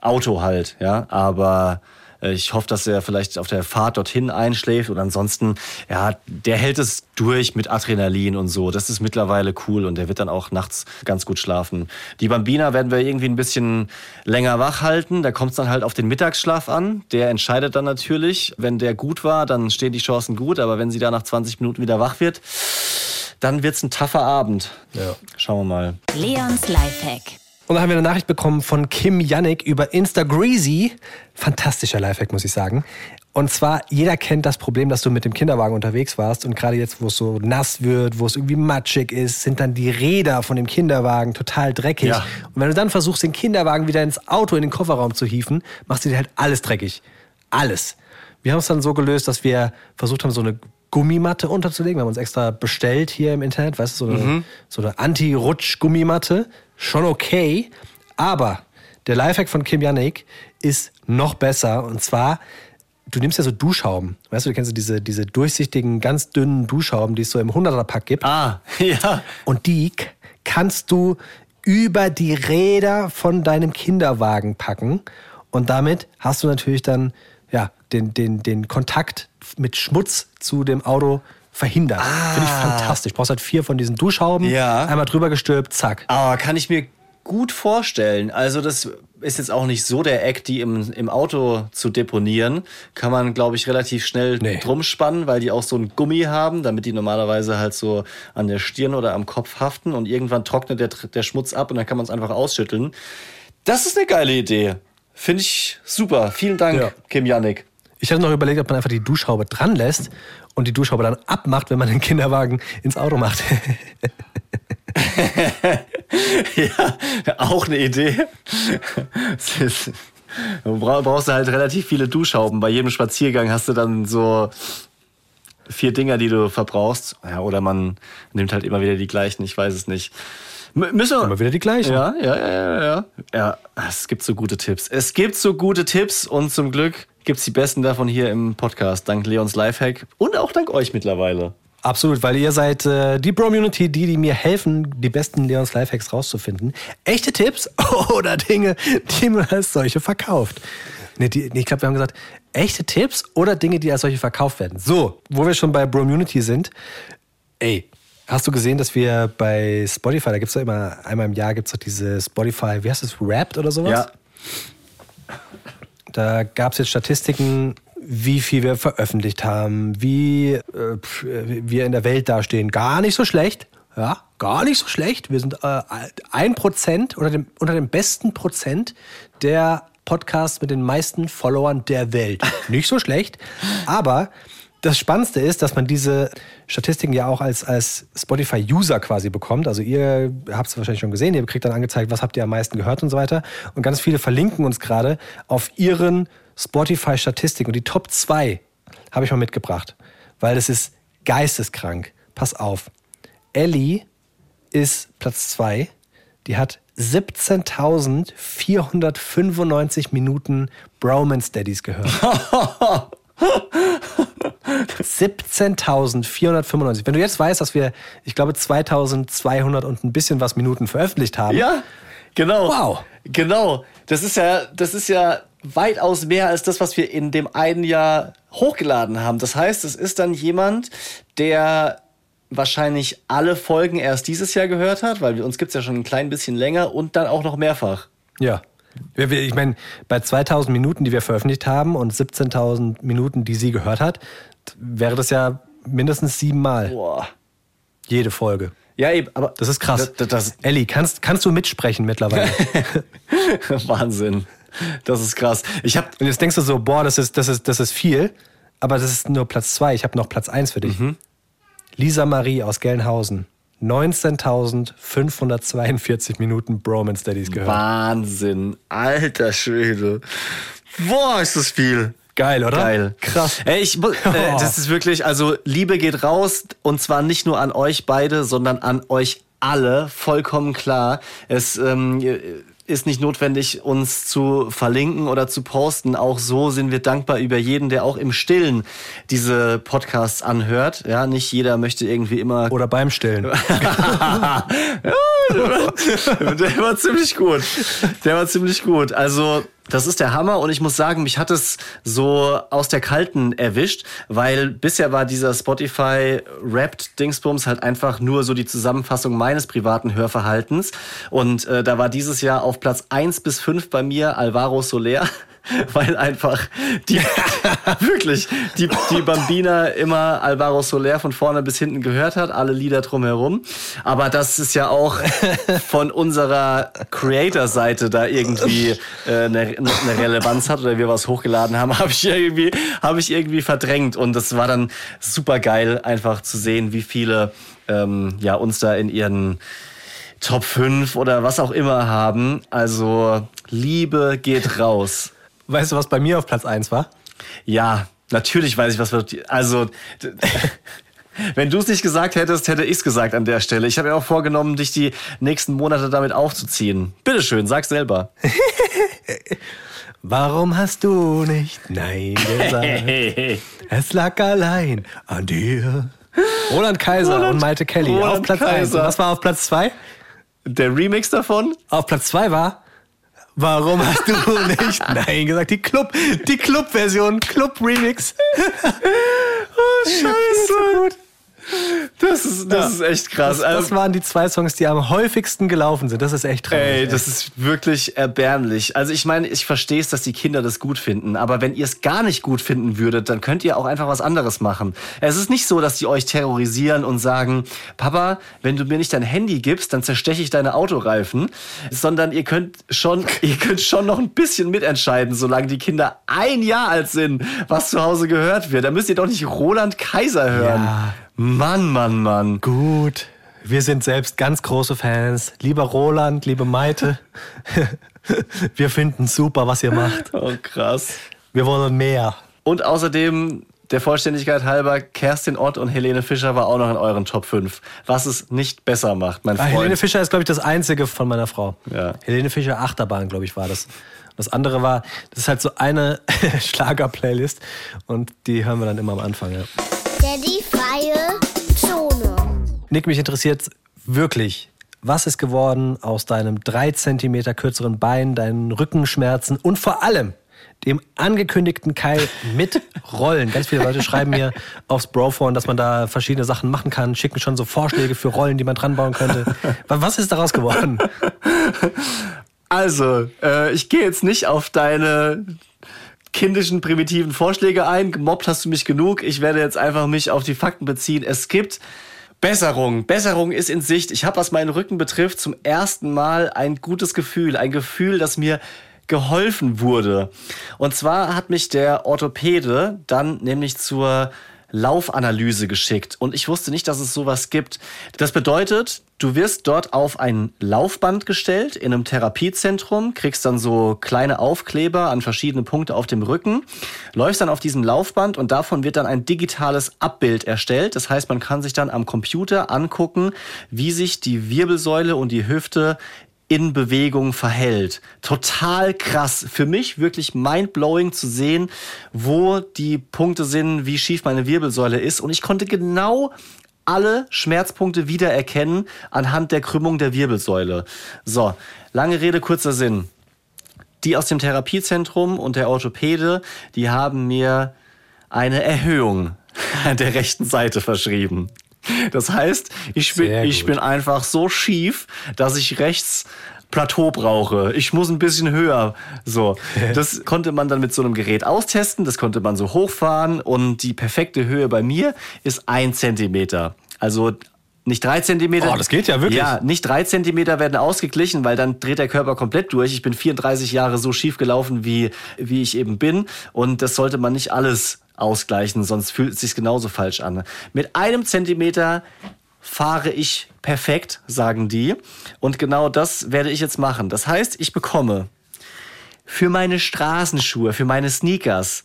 [SPEAKER 1] Auto halt, ja. Aber ich hoffe, dass er vielleicht auf der Fahrt dorthin einschläft und ansonsten, ja, der hält es durch mit Adrenalin und so. Das ist mittlerweile cool und der wird dann auch nachts ganz gut schlafen. Die Bambina werden wir irgendwie ein bisschen länger wach halten. Da kommt es dann halt auf den Mittagsschlaf an. Der entscheidet dann natürlich. Wenn der gut war, dann stehen die Chancen gut. Aber wenn sie da nach 20 Minuten wieder wach wird, dann wird's ein taffer Abend.
[SPEAKER 2] Ja.
[SPEAKER 1] Schauen wir mal.
[SPEAKER 4] Leons Lifehack.
[SPEAKER 2] Und dann haben wir eine Nachricht bekommen von Kim Yannick über Instagreasy. Fantastischer Lifehack, muss ich sagen. Und zwar, jeder kennt das Problem, dass du mit dem Kinderwagen unterwegs warst und gerade jetzt, wo es so nass wird, wo es irgendwie matschig ist, sind dann die Räder von dem Kinderwagen total dreckig.
[SPEAKER 1] Ja.
[SPEAKER 2] Und wenn du dann versuchst, den Kinderwagen wieder ins Auto, in den Kofferraum zu hieven, machst du dir halt alles dreckig. Alles. Wir haben es dann so gelöst, dass wir versucht haben, so eine Gummimatte unterzulegen. Wir haben uns extra bestellt hier im Internet, weißt du, so eine, so eine Anti-Rutsch-Gummimatte. Schon okay. Aber der Lifehack von Kim Yannick ist noch besser. Und zwar, du nimmst ja so Duschhauben. Weißt du, du kennst ja diese, diese durchsichtigen, ganz dünnen Duschhauben, die es so im 100er-Pack gibt.
[SPEAKER 1] Ah, ja.
[SPEAKER 2] Und die kannst du über die Räder von deinem Kinderwagen packen. Und damit hast du natürlich dann ja, den, den, den Kontakt mit Schmutz zu dem Auto verhindert. Finde ich fantastisch. Du brauchst halt vier von diesen Duschhauben,
[SPEAKER 1] Ja.
[SPEAKER 2] einmal drüber gestülpt, zack.
[SPEAKER 1] Aber kann ich mir gut vorstellen. Also das ist jetzt auch nicht so der Eck, die im, im Auto zu deponieren. Kann man, glaube ich, relativ schnell
[SPEAKER 2] Nee.
[SPEAKER 1] drum spannen, weil die auch so ein Gummi haben, damit die normalerweise halt so an der Stirn oder am Kopf haften und irgendwann trocknet der, der Schmutz ab und dann kann man es einfach ausschütteln. Das ist eine geile Idee. Finde ich super. Vielen Dank,
[SPEAKER 2] Ja.
[SPEAKER 1] Kim Yannick.
[SPEAKER 2] Ich hatte noch überlegt, ob man einfach die Duschhaube dran lässt und die Duschhaube dann abmacht, wenn man den Kinderwagen ins Auto macht.
[SPEAKER 1] Ja, auch eine Idee. Du bra- brauchst halt relativ viele Duschhauben. Bei jedem Spaziergang hast du dann so vier Dinger, die du verbrauchst. Ja, oder man nimmt halt immer wieder die gleichen, ich weiß es nicht. M müssen wir
[SPEAKER 2] Immer wieder die gleichen.
[SPEAKER 1] Ja, ja, ja, ja, ja. Ja, es gibt so gute Tipps. Es gibt so gute Tipps und zum Glück gibt's die besten davon hier im Podcast. Dank Leons Lifehack und auch dank euch mittlerweile.
[SPEAKER 2] Absolut, weil ihr seid äh, die Community, die, die mir helfen, die besten Leons Lifehacks rauszufinden. Echte Tipps oder Dinge, die man als solche verkauft. Nee, die, nee ich glaube, wir haben gesagt, echte Tipps oder Dinge, die als solche verkauft werden. So, wo wir schon bei Bromunity sind, ey, hast du gesehen, dass wir bei Spotify, da gibt es ja immer, einmal im Jahr gibt es doch diese Spotify, wie heißt das, Wrapped oder sowas?
[SPEAKER 1] Ja,
[SPEAKER 2] Da gab es jetzt Statistiken, wie viel wir veröffentlicht haben, wie äh, wir in der Welt dastehen. Gar nicht so schlecht. Ja, gar nicht so schlecht. Wir sind äh, ein Prozent unter dem, unter dem besten Prozent der Podcasts mit den meisten Followern der Welt. Nicht so schlecht. Aber das Spannendste ist, dass man diese Statistiken ja auch als, als Spotify-User quasi bekommt. Also ihr habt es wahrscheinlich schon gesehen, ihr kriegt dann angezeigt, was habt ihr am meisten gehört und so weiter. Und ganz viele verlinken uns gerade auf ihren Spotify-Statistiken. Und die Top 2 habe ich mal mitgebracht, weil das ist geisteskrank. Pass auf. Ellie ist Platz 2. Die hat 17.495 Minuten Bromance Daddies gehört. 17.495. Wenn du jetzt weißt, dass wir, ich glaube, 2.200 und ein bisschen was Minuten veröffentlicht haben.
[SPEAKER 1] Ja, genau.
[SPEAKER 2] Wow.
[SPEAKER 1] Genau. Das ist ja, das ist ja weitaus mehr als das, was wir in dem einen Jahr hochgeladen haben. Das heißt, es ist dann jemand, der wahrscheinlich alle Folgen erst dieses Jahr gehört hat, weil wir, uns gibt's ja schon ein klein bisschen länger und dann auch noch mehrfach.
[SPEAKER 2] Ja. Ich meine, bei 2000 Minuten, die wir veröffentlicht haben und 17.000 Minuten, die sie gehört hat, wäre das ja mindestens siebenmal
[SPEAKER 1] Boah.
[SPEAKER 2] jede Folge.
[SPEAKER 1] Ja, eben, aber
[SPEAKER 2] Das ist krass.
[SPEAKER 1] Das, das,
[SPEAKER 2] Elli, kannst, kannst du mitsprechen mittlerweile?
[SPEAKER 1] Wahnsinn. Das ist krass. Ich habe
[SPEAKER 2] und jetzt denkst du so, boah, das ist, das ist, das ist viel, aber das ist nur Platz zwei. Ich habe noch Platz eins für dich. Lisa Marie aus Gelnhausen. 19.542 Minuten Bromance Daddies gehört.
[SPEAKER 1] Wahnsinn. Alter Schwede. Boah, ist das viel.
[SPEAKER 2] Geil, oder?
[SPEAKER 1] Geil.
[SPEAKER 2] Krass.
[SPEAKER 1] Ey, ich, äh, das ist wirklich, also Liebe geht raus und zwar nicht nur an euch beide, sondern an euch alle, vollkommen klar. Es ähm, ist nicht notwendig, uns zu verlinken oder zu posten. Auch so sind wir dankbar über jeden, der auch im Stillen diese Podcasts anhört. Ja, nicht jeder möchte irgendwie immer
[SPEAKER 2] Oder beim Stillen.
[SPEAKER 1] der war ziemlich gut. Der war ziemlich gut. Also, das ist der Hammer und ich muss sagen, mich hat es so aus der Kalten erwischt, weil bisher war dieser Spotify Wrapped Dingsbums halt einfach nur so die Zusammenfassung meines privaten Hörverhaltens und äh, da war dieses Jahr auf Platz 1 bis 5 bei mir Alvaro Soler. Weil einfach die wirklich die, die Bambina immer Alvaro Soler von vorne bis hinten gehört hat, alle Lieder drumherum. Aber das ist ja auch von unserer Creator-Seite da irgendwie äh, eine, eine Relevanz hat oder wir was hochgeladen haben, habe ich irgendwie habe ich irgendwie verdrängt und das war dann super geil einfach zu sehen, wie viele ähm, ja uns da in ihren Top 5 oder was auch immer haben. Also Liebe geht raus.
[SPEAKER 2] Weißt du, was bei mir auf Platz eins war?
[SPEAKER 1] Ja, natürlich weiß ich, was wir. Also, wenn du es nicht gesagt hättest, hätte ich es gesagt an der Stelle. Ich habe mir auch vorgenommen, dich die nächsten Monate damit aufzuziehen. Bitteschön, sag's selber.
[SPEAKER 2] Warum hast du nicht Nein gesagt? Es lag allein an dir. Roland Kaiser
[SPEAKER 1] Roland-
[SPEAKER 2] und Maite Kelly
[SPEAKER 1] Roland
[SPEAKER 2] auf Platz 1.
[SPEAKER 1] Kaiser.
[SPEAKER 2] Was war auf Platz 2?
[SPEAKER 1] Der Remix davon?
[SPEAKER 2] Auf Platz 2 war Warum hast du nicht Nein gesagt? Die Club, die Club-Version, Club-Remix.
[SPEAKER 1] Oh, Scheiße. Das ist, das ist echt krass.
[SPEAKER 2] Das, das
[SPEAKER 1] Also-
[SPEAKER 2] waren die zwei Songs, die am häufigsten gelaufen sind. Das ist echt traurig.
[SPEAKER 1] Ey,
[SPEAKER 2] ey.
[SPEAKER 1] das ist wirklich erbärmlich. Also ich meine, ich verstehe es, dass die Kinder das gut finden, aber wenn ihr es gar nicht gut finden würdet, dann könnt ihr auch einfach was anderes machen. Es ist nicht so, dass die euch terrorisieren und sagen, Papa, wenn du mir nicht dein Handy gibst, dann zersteche ich deine Autoreifen, sondern ihr könnt schon, ihr könnt schon noch ein bisschen mitentscheiden, solange die Kinder ein Jahr alt sind, was zu Hause gehört wird. Da müsst ihr doch nicht Roland Kaiser hören.
[SPEAKER 2] Ja.
[SPEAKER 1] Mann, Mann, Mann.
[SPEAKER 2] Gut. Wir sind selbst ganz große Fans. Lieber Roland, liebe Maite. Wir finden super, was ihr macht.
[SPEAKER 1] Oh, krass.
[SPEAKER 2] Wir wollen mehr.
[SPEAKER 1] Und außerdem, der Vollständigkeit halber, Kerstin Ott und Helene Fischer war auch noch in euren Top 5. Was es nicht besser macht, mein
[SPEAKER 2] Ah,
[SPEAKER 1] Freund.
[SPEAKER 2] Helene Fischer ist, glaube ich, das einzige von meiner Frau.
[SPEAKER 1] Ja.
[SPEAKER 2] Helene Fischer Achterbahn, glaube ich, war das. Das andere war, das ist halt so eine Schlager-Playlist und die hören wir dann immer am Anfang. Ja. Nick, mich interessiert wirklich, was ist geworden aus deinem drei Zentimeter kürzeren Bein, deinen Rückenschmerzen und vor allem dem angekündigten Keil mit Rollen. Ganz viele Leute schreiben mir aufs Brophone, dass man da verschiedene Sachen machen kann, schicken schon so Vorschläge für Rollen, die man dran bauen könnte. Was ist daraus geworden?
[SPEAKER 1] Also, äh, ich gehe jetzt nicht auf deine kindischen, primitiven Vorschläge ein. Gemobbt hast du mich genug. Ich werde jetzt einfach mich auf die Fakten beziehen. Es gibt Besserung. Besserung ist in Sicht. Ich habe, was meinen Rücken betrifft, zum ersten Mal ein gutes Gefühl. Ein Gefühl, das mir geholfen wurde. Und zwar hat mich der Orthopäde dann nämlich zur Laufanalyse geschickt und ich wusste nicht, dass es sowas gibt. Das bedeutet, du wirst dort auf ein Laufband gestellt in einem Therapiezentrum, kriegst dann so kleine Aufkleber an verschiedene Punkte auf dem Rücken, läufst dann auf diesem Laufband und davon wird dann ein digitales Abbild erstellt. Das heißt, man kann sich dann am Computer angucken, wie sich die Wirbelsäule und die Hüfte in Bewegung verhält. Total krass. Für mich wirklich mindblowing zu sehen, wo die Punkte sind, wie schief meine Wirbelsäule ist. Und ich konnte genau alle Schmerzpunkte wiedererkennen anhand der Krümmung der Wirbelsäule. So, lange Rede, kurzer Sinn. Die aus dem Therapiezentrum und der Orthopäde, die haben mir eine Erhöhung an der rechten Seite verschrieben. Das heißt, ich bin, ich bin einfach so schief, dass ich rechts Plateau brauche. Ich muss ein bisschen höher. So, das konnte man dann mit so einem Gerät austesten. Das konnte man so hochfahren und die perfekte Höhe bei mir ist ein Zentimeter. Also nicht drei Zentimeter.
[SPEAKER 2] Oh, das geht ja wirklich.
[SPEAKER 1] Ja, nicht drei Zentimeter werden ausgeglichen, weil dann dreht der Körper komplett durch. Ich bin 34 Jahre so schief gelaufen, wie, wie ich eben bin. Und das sollte man nicht alles ausgleichen, sonst fühlt es sich genauso falsch an. Mit einem Zentimeter fahre ich perfekt, sagen die. Und genau das werde ich jetzt machen. Das heißt, ich bekomme für meine Straßenschuhe, für meine Sneakers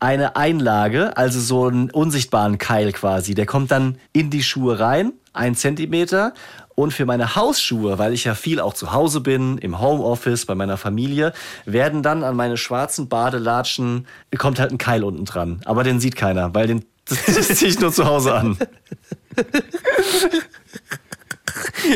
[SPEAKER 1] eine Einlage, also so einen unsichtbaren Keil quasi. Der kommt dann in die Schuhe rein, ein Zentimeter. Und für meine Hausschuhe, weil ich ja viel auch zu Hause bin, im Homeoffice, bei meiner Familie, werden dann an meine schwarzen Badelatschen, kommt halt ein Keil unten dran. Aber den sieht keiner, weil den ziehe ich nur zu Hause an.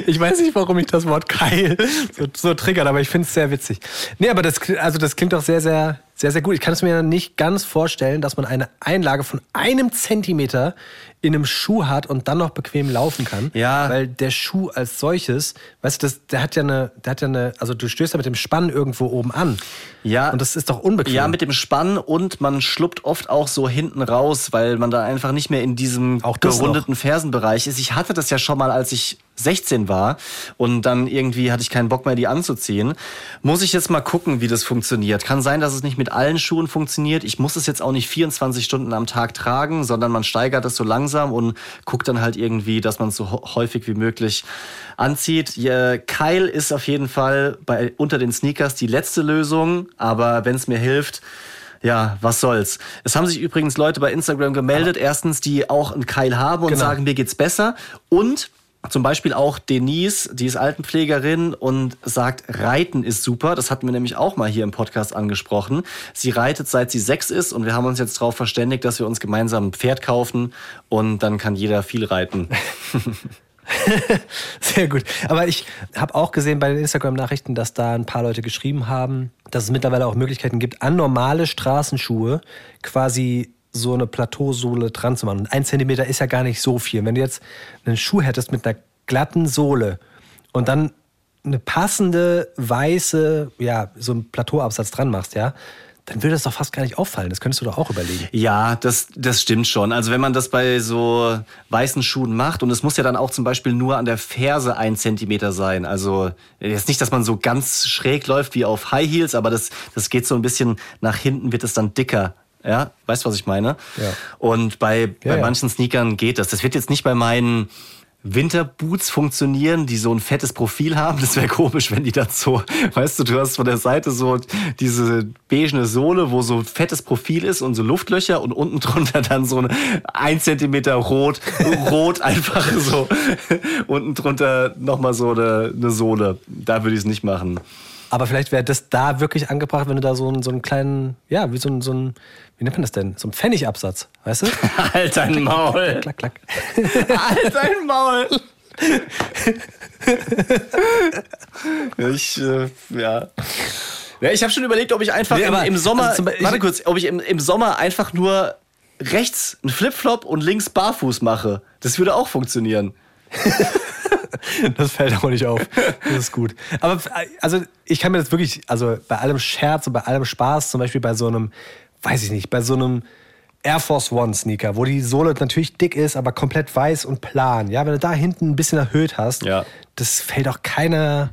[SPEAKER 2] Ich weiß nicht, warum ich das Wort Keil so, so triggert, aber ich finde es sehr witzig. Nee, aber das, also das klingt doch sehr, sehr, sehr, sehr gut. Ich kann es mir nicht ganz vorstellen, dass man eine Einlage von einem Zentimeter in einem Schuh hat und dann noch bequem laufen kann.
[SPEAKER 1] Ja.
[SPEAKER 2] Weil der Schuh als solches, weißt du, das, der hat ja eine, der hat ja eine, also du stößt ja mit dem Spann irgendwo oben an.
[SPEAKER 1] Ja.
[SPEAKER 2] Und das ist doch unbequem.
[SPEAKER 1] Ja, mit dem Spann und man schluppt oft auch so hinten raus, weil man da einfach nicht mehr in diesem
[SPEAKER 2] Auch
[SPEAKER 1] gerundeten Fersenbereich ist. Ich hatte das ja schon mal, als ich 16 war und dann irgendwie hatte ich keinen Bock mehr, die anzuziehen. Muss ich jetzt mal gucken, wie das funktioniert. Kann sein, dass es nicht mit allen Schuhen funktioniert. Ich muss es jetzt auch nicht 24 Stunden am Tag tragen, sondern man steigert es so langsam und guckt dann halt irgendwie, dass man es so häufig wie möglich anzieht. Ja, Keil ist auf jeden Fall bei, unter den Sneakers die letzte Lösung, aber wenn es mir hilft, ja, was soll's. Es haben sich übrigens Leute bei Instagram gemeldet, erstens, die auch einen Keil haben und
[SPEAKER 2] Genau.
[SPEAKER 1] sagen, mir geht's besser. Und zum Beispiel auch Denise, die ist Altenpflegerin und sagt, Reiten ist super. Das hatten wir nämlich auch mal hier im Podcast angesprochen. Sie reitet seit sie sechs ist und wir haben uns jetzt darauf verständigt, dass wir uns gemeinsam ein Pferd kaufen und dann kann jeder viel reiten.
[SPEAKER 2] Sehr gut. Aber ich habe auch gesehen bei den Instagram-Nachrichten, dass da ein paar Leute geschrieben haben, dass es mittlerweile auch Möglichkeiten gibt, an normale Straßenschuhe quasi so eine Plateausohle dran zu machen. Ein Zentimeter ist ja gar nicht so viel. Wenn du jetzt einen Schuh hättest mit einer glatten Sohle und dann eine passende weiße, ja, so einen Plateauabsatz dran machst, ja, dann würde das doch fast gar nicht auffallen. Das könntest du doch auch überlegen.
[SPEAKER 1] Ja, das, das stimmt schon. Also wenn man das bei so weißen Schuhen macht und es muss ja dann auch zum Beispiel nur an der Ferse ein Zentimeter sein. Also jetzt nicht, dass man so ganz schräg läuft wie auf High Heels, aber das, das geht so ein bisschen nach hinten, wird es dann dicker. Ja, weißt du, was ich meine?
[SPEAKER 2] Ja.
[SPEAKER 1] Und bei,
[SPEAKER 2] Ja,
[SPEAKER 1] bei manchen Sneakern geht das. Das wird jetzt nicht bei meinen Winterboots funktionieren, die so ein fettes Profil haben. Das wäre komisch, wenn die dann so, weißt du, du hast von der Seite so diese beigene Sohle, wo so fettes Profil ist und so Luftlöcher und unten drunter dann so ein ein Zentimeter rot, rot einfach so. unten drunter nochmal so eine, eine Sohle. Da würde ich es nicht machen.
[SPEAKER 2] Aber vielleicht wäre das da wirklich angebracht, wenn du da so einen, so einen kleinen, ja, wie so ein, so ein, wie nennt man das denn? So ein Pfennigabsatz, weißt du?
[SPEAKER 1] Halt dein Maul.
[SPEAKER 2] klack, klack.
[SPEAKER 1] Halt dein Maul. ich, äh, ja. Ja, ich habe schon überlegt, ob ich einfach
[SPEAKER 2] Nee,
[SPEAKER 1] im, im Sommer,
[SPEAKER 2] also Beispiel-
[SPEAKER 1] warte kurz, ob ich im, im Sommer einfach nur rechts einen Flipflop und links barfuß mache. Das würde auch funktionieren.
[SPEAKER 2] Das fällt auch nicht auf. Das ist gut. Aber also ich kann mir das wirklich, also bei allem Scherz und bei allem Spaß, zum Beispiel bei so einem, weiß ich nicht, bei so einem Air Force One Sneaker, wo die Sohle natürlich dick ist, aber komplett weiß und plan. Ja, wenn du da hinten ein bisschen erhöht hast,
[SPEAKER 1] Ja.
[SPEAKER 2] das fällt auch keiner,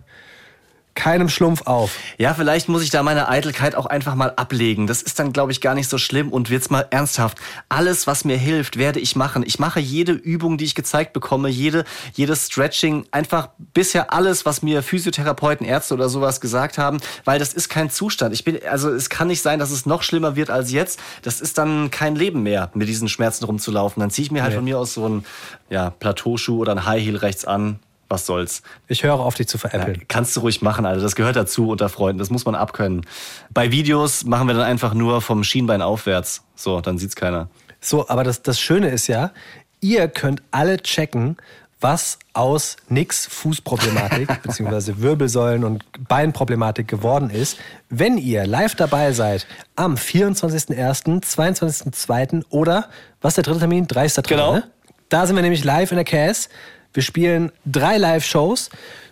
[SPEAKER 2] keinem Schlumpf auf.
[SPEAKER 1] Ja, vielleicht muss ich da meine Eitelkeit auch einfach mal ablegen. Das ist dann, glaube ich, gar nicht so schlimm. Und jetzt mal ernsthaft. Alles, was mir hilft, werde ich machen. Ich mache jede Übung, die ich gezeigt bekomme, jede, jedes Stretching, einfach bisher alles, was mir Physiotherapeuten, Ärzte oder sowas gesagt haben, weil das ist kein Zustand. Ich bin, also es kann nicht sein, dass es noch schlimmer wird als jetzt. Das ist dann kein Leben mehr, mit diesen Schmerzen rumzulaufen. Dann ziehe ich mir halt
[SPEAKER 2] Nee.
[SPEAKER 1] von mir aus so einen ja, Plateauschuh oder ein High Heel rechts an. Was soll's?
[SPEAKER 2] Ich höre auf dich zu
[SPEAKER 1] Ja,
[SPEAKER 2] veräppeln.
[SPEAKER 1] kannst du ruhig machen, Alter. Das gehört dazu unter Freunden. Das muss man abkönnen. Bei Videos machen wir dann einfach nur vom Schienbein aufwärts. So, dann sieht's keiner.
[SPEAKER 2] So, aber das, das Schöne ist ja, ihr könnt alle checken, was aus Nicks Fußproblematik bzw. Wirbelsäulen- und Beinproblematik geworden ist, wenn ihr live dabei seid am 24.01., 22.02. oder, was ist der dritte Termin? 30.03.
[SPEAKER 1] Genau.
[SPEAKER 2] Ne? Da sind wir nämlich live in der CAS. Wir spielen drei Live-Shows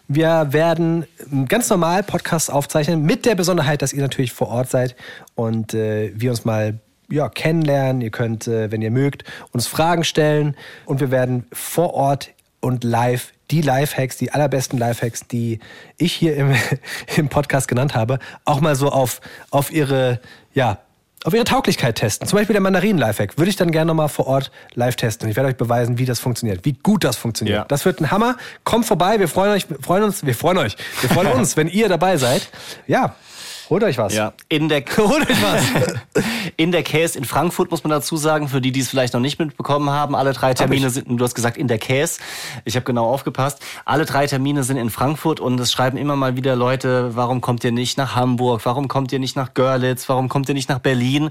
[SPEAKER 2] Wir werden ganz normal Podcasts aufzeichnen, mit der Besonderheit, dass ihr natürlich vor Ort seid und äh, wir uns mal ja, kennenlernen. Ihr könnt, äh, wenn ihr mögt, uns Fragen stellen und wir werden vor Ort und live die Lifehacks, die allerbesten Lifehacks, die ich hier im, im Podcast genannt habe, auch mal so auf, auf ihre, ja, auf ihre Tauglichkeit testen. Zum Beispiel der Mandarinen-Lifehack würde ich dann gerne nochmal vor Ort live testen. Ich werde euch beweisen, wie das funktioniert, wie gut das funktioniert.
[SPEAKER 1] Ja.
[SPEAKER 2] Das wird ein Hammer. Kommt vorbei, wir freuen euch, wir freuen uns, wir freuen euch, wir freuen uns, wenn ihr dabei seid. Ja, holt euch was.
[SPEAKER 1] Ja, in der,
[SPEAKER 2] Holt euch was.
[SPEAKER 1] in der Case in Frankfurt muss man dazu sagen, für die, die es vielleicht noch nicht mitbekommen haben, alle drei Termine sind, du hast gesagt in der Case, ich habe genau aufgepasst, alle drei Termine sind in Frankfurt und es schreiben immer mal wieder Leute, warum kommt ihr nicht nach Hamburg, warum kommt ihr nicht nach Görlitz, warum kommt ihr nicht nach Berlin?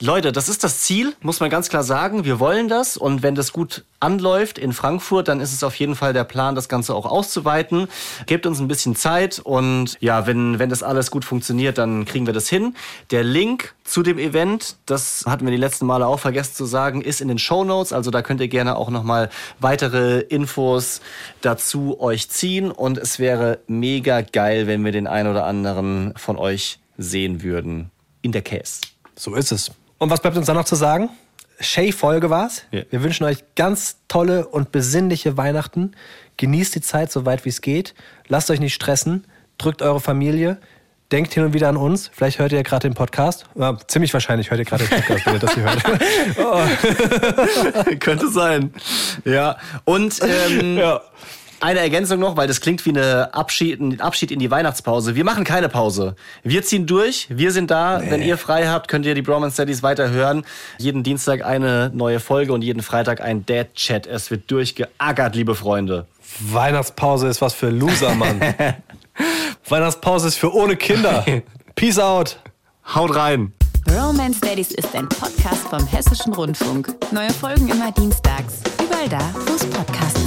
[SPEAKER 1] Leute, das ist das Ziel, muss man ganz klar sagen, wir wollen das und wenn das gut anläuft in Frankfurt, dann ist es auf jeden Fall der Plan, das Ganze auch auszuweiten. Gebt uns ein bisschen Zeit und ja, wenn, wenn das alles gut funktioniert, dann kriegen wir das hin. Der Link zu dem Event, das hatten wir die letzten Male auch vergessen zu sagen, ist in den Show Notes. Also da könnt ihr gerne auch nochmal weitere Infos dazu euch ziehen und es wäre mega geil, wenn wir den einen oder anderen von euch sehen würden in der Case.
[SPEAKER 2] So ist es. Und was bleibt uns dann noch zu sagen? Shay-Folge war's.
[SPEAKER 1] Ja.
[SPEAKER 2] Wir wünschen euch ganz tolle und besinnliche Weihnachten. Genießt die Zeit so weit wie es geht. Lasst euch nicht stressen. Drückt eure Familie. Denkt hin und wieder an uns. Vielleicht hört ihr ja gerade den Podcast. Ja, ziemlich wahrscheinlich hört ihr gerade den Podcast, wenn ihr das hier hört.
[SPEAKER 1] Könnte sein. Ja. Und ähm, eine Ergänzung noch, weil das klingt wie eine Abschied, ein Abschied in die Weihnachtspause. Wir machen keine Pause. Wir ziehen durch. Wir sind da. Wenn ihr frei habt, könnt ihr die Bromance Studies weiter hören. Jeden Dienstag eine neue Folge und jeden Freitag ein Dad-Chat. Es wird durchgeackert, liebe Freunde.
[SPEAKER 2] Weihnachtspause ist was für Loser, Mann. Weihnachtspause ist für ohne Kinder. Peace out.
[SPEAKER 1] Haut rein.
[SPEAKER 4] Romance Daddies ist ein Podcast vom Hessischen Rundfunk. Neue Folgen immer dienstags. Überall da, wo es Podcasts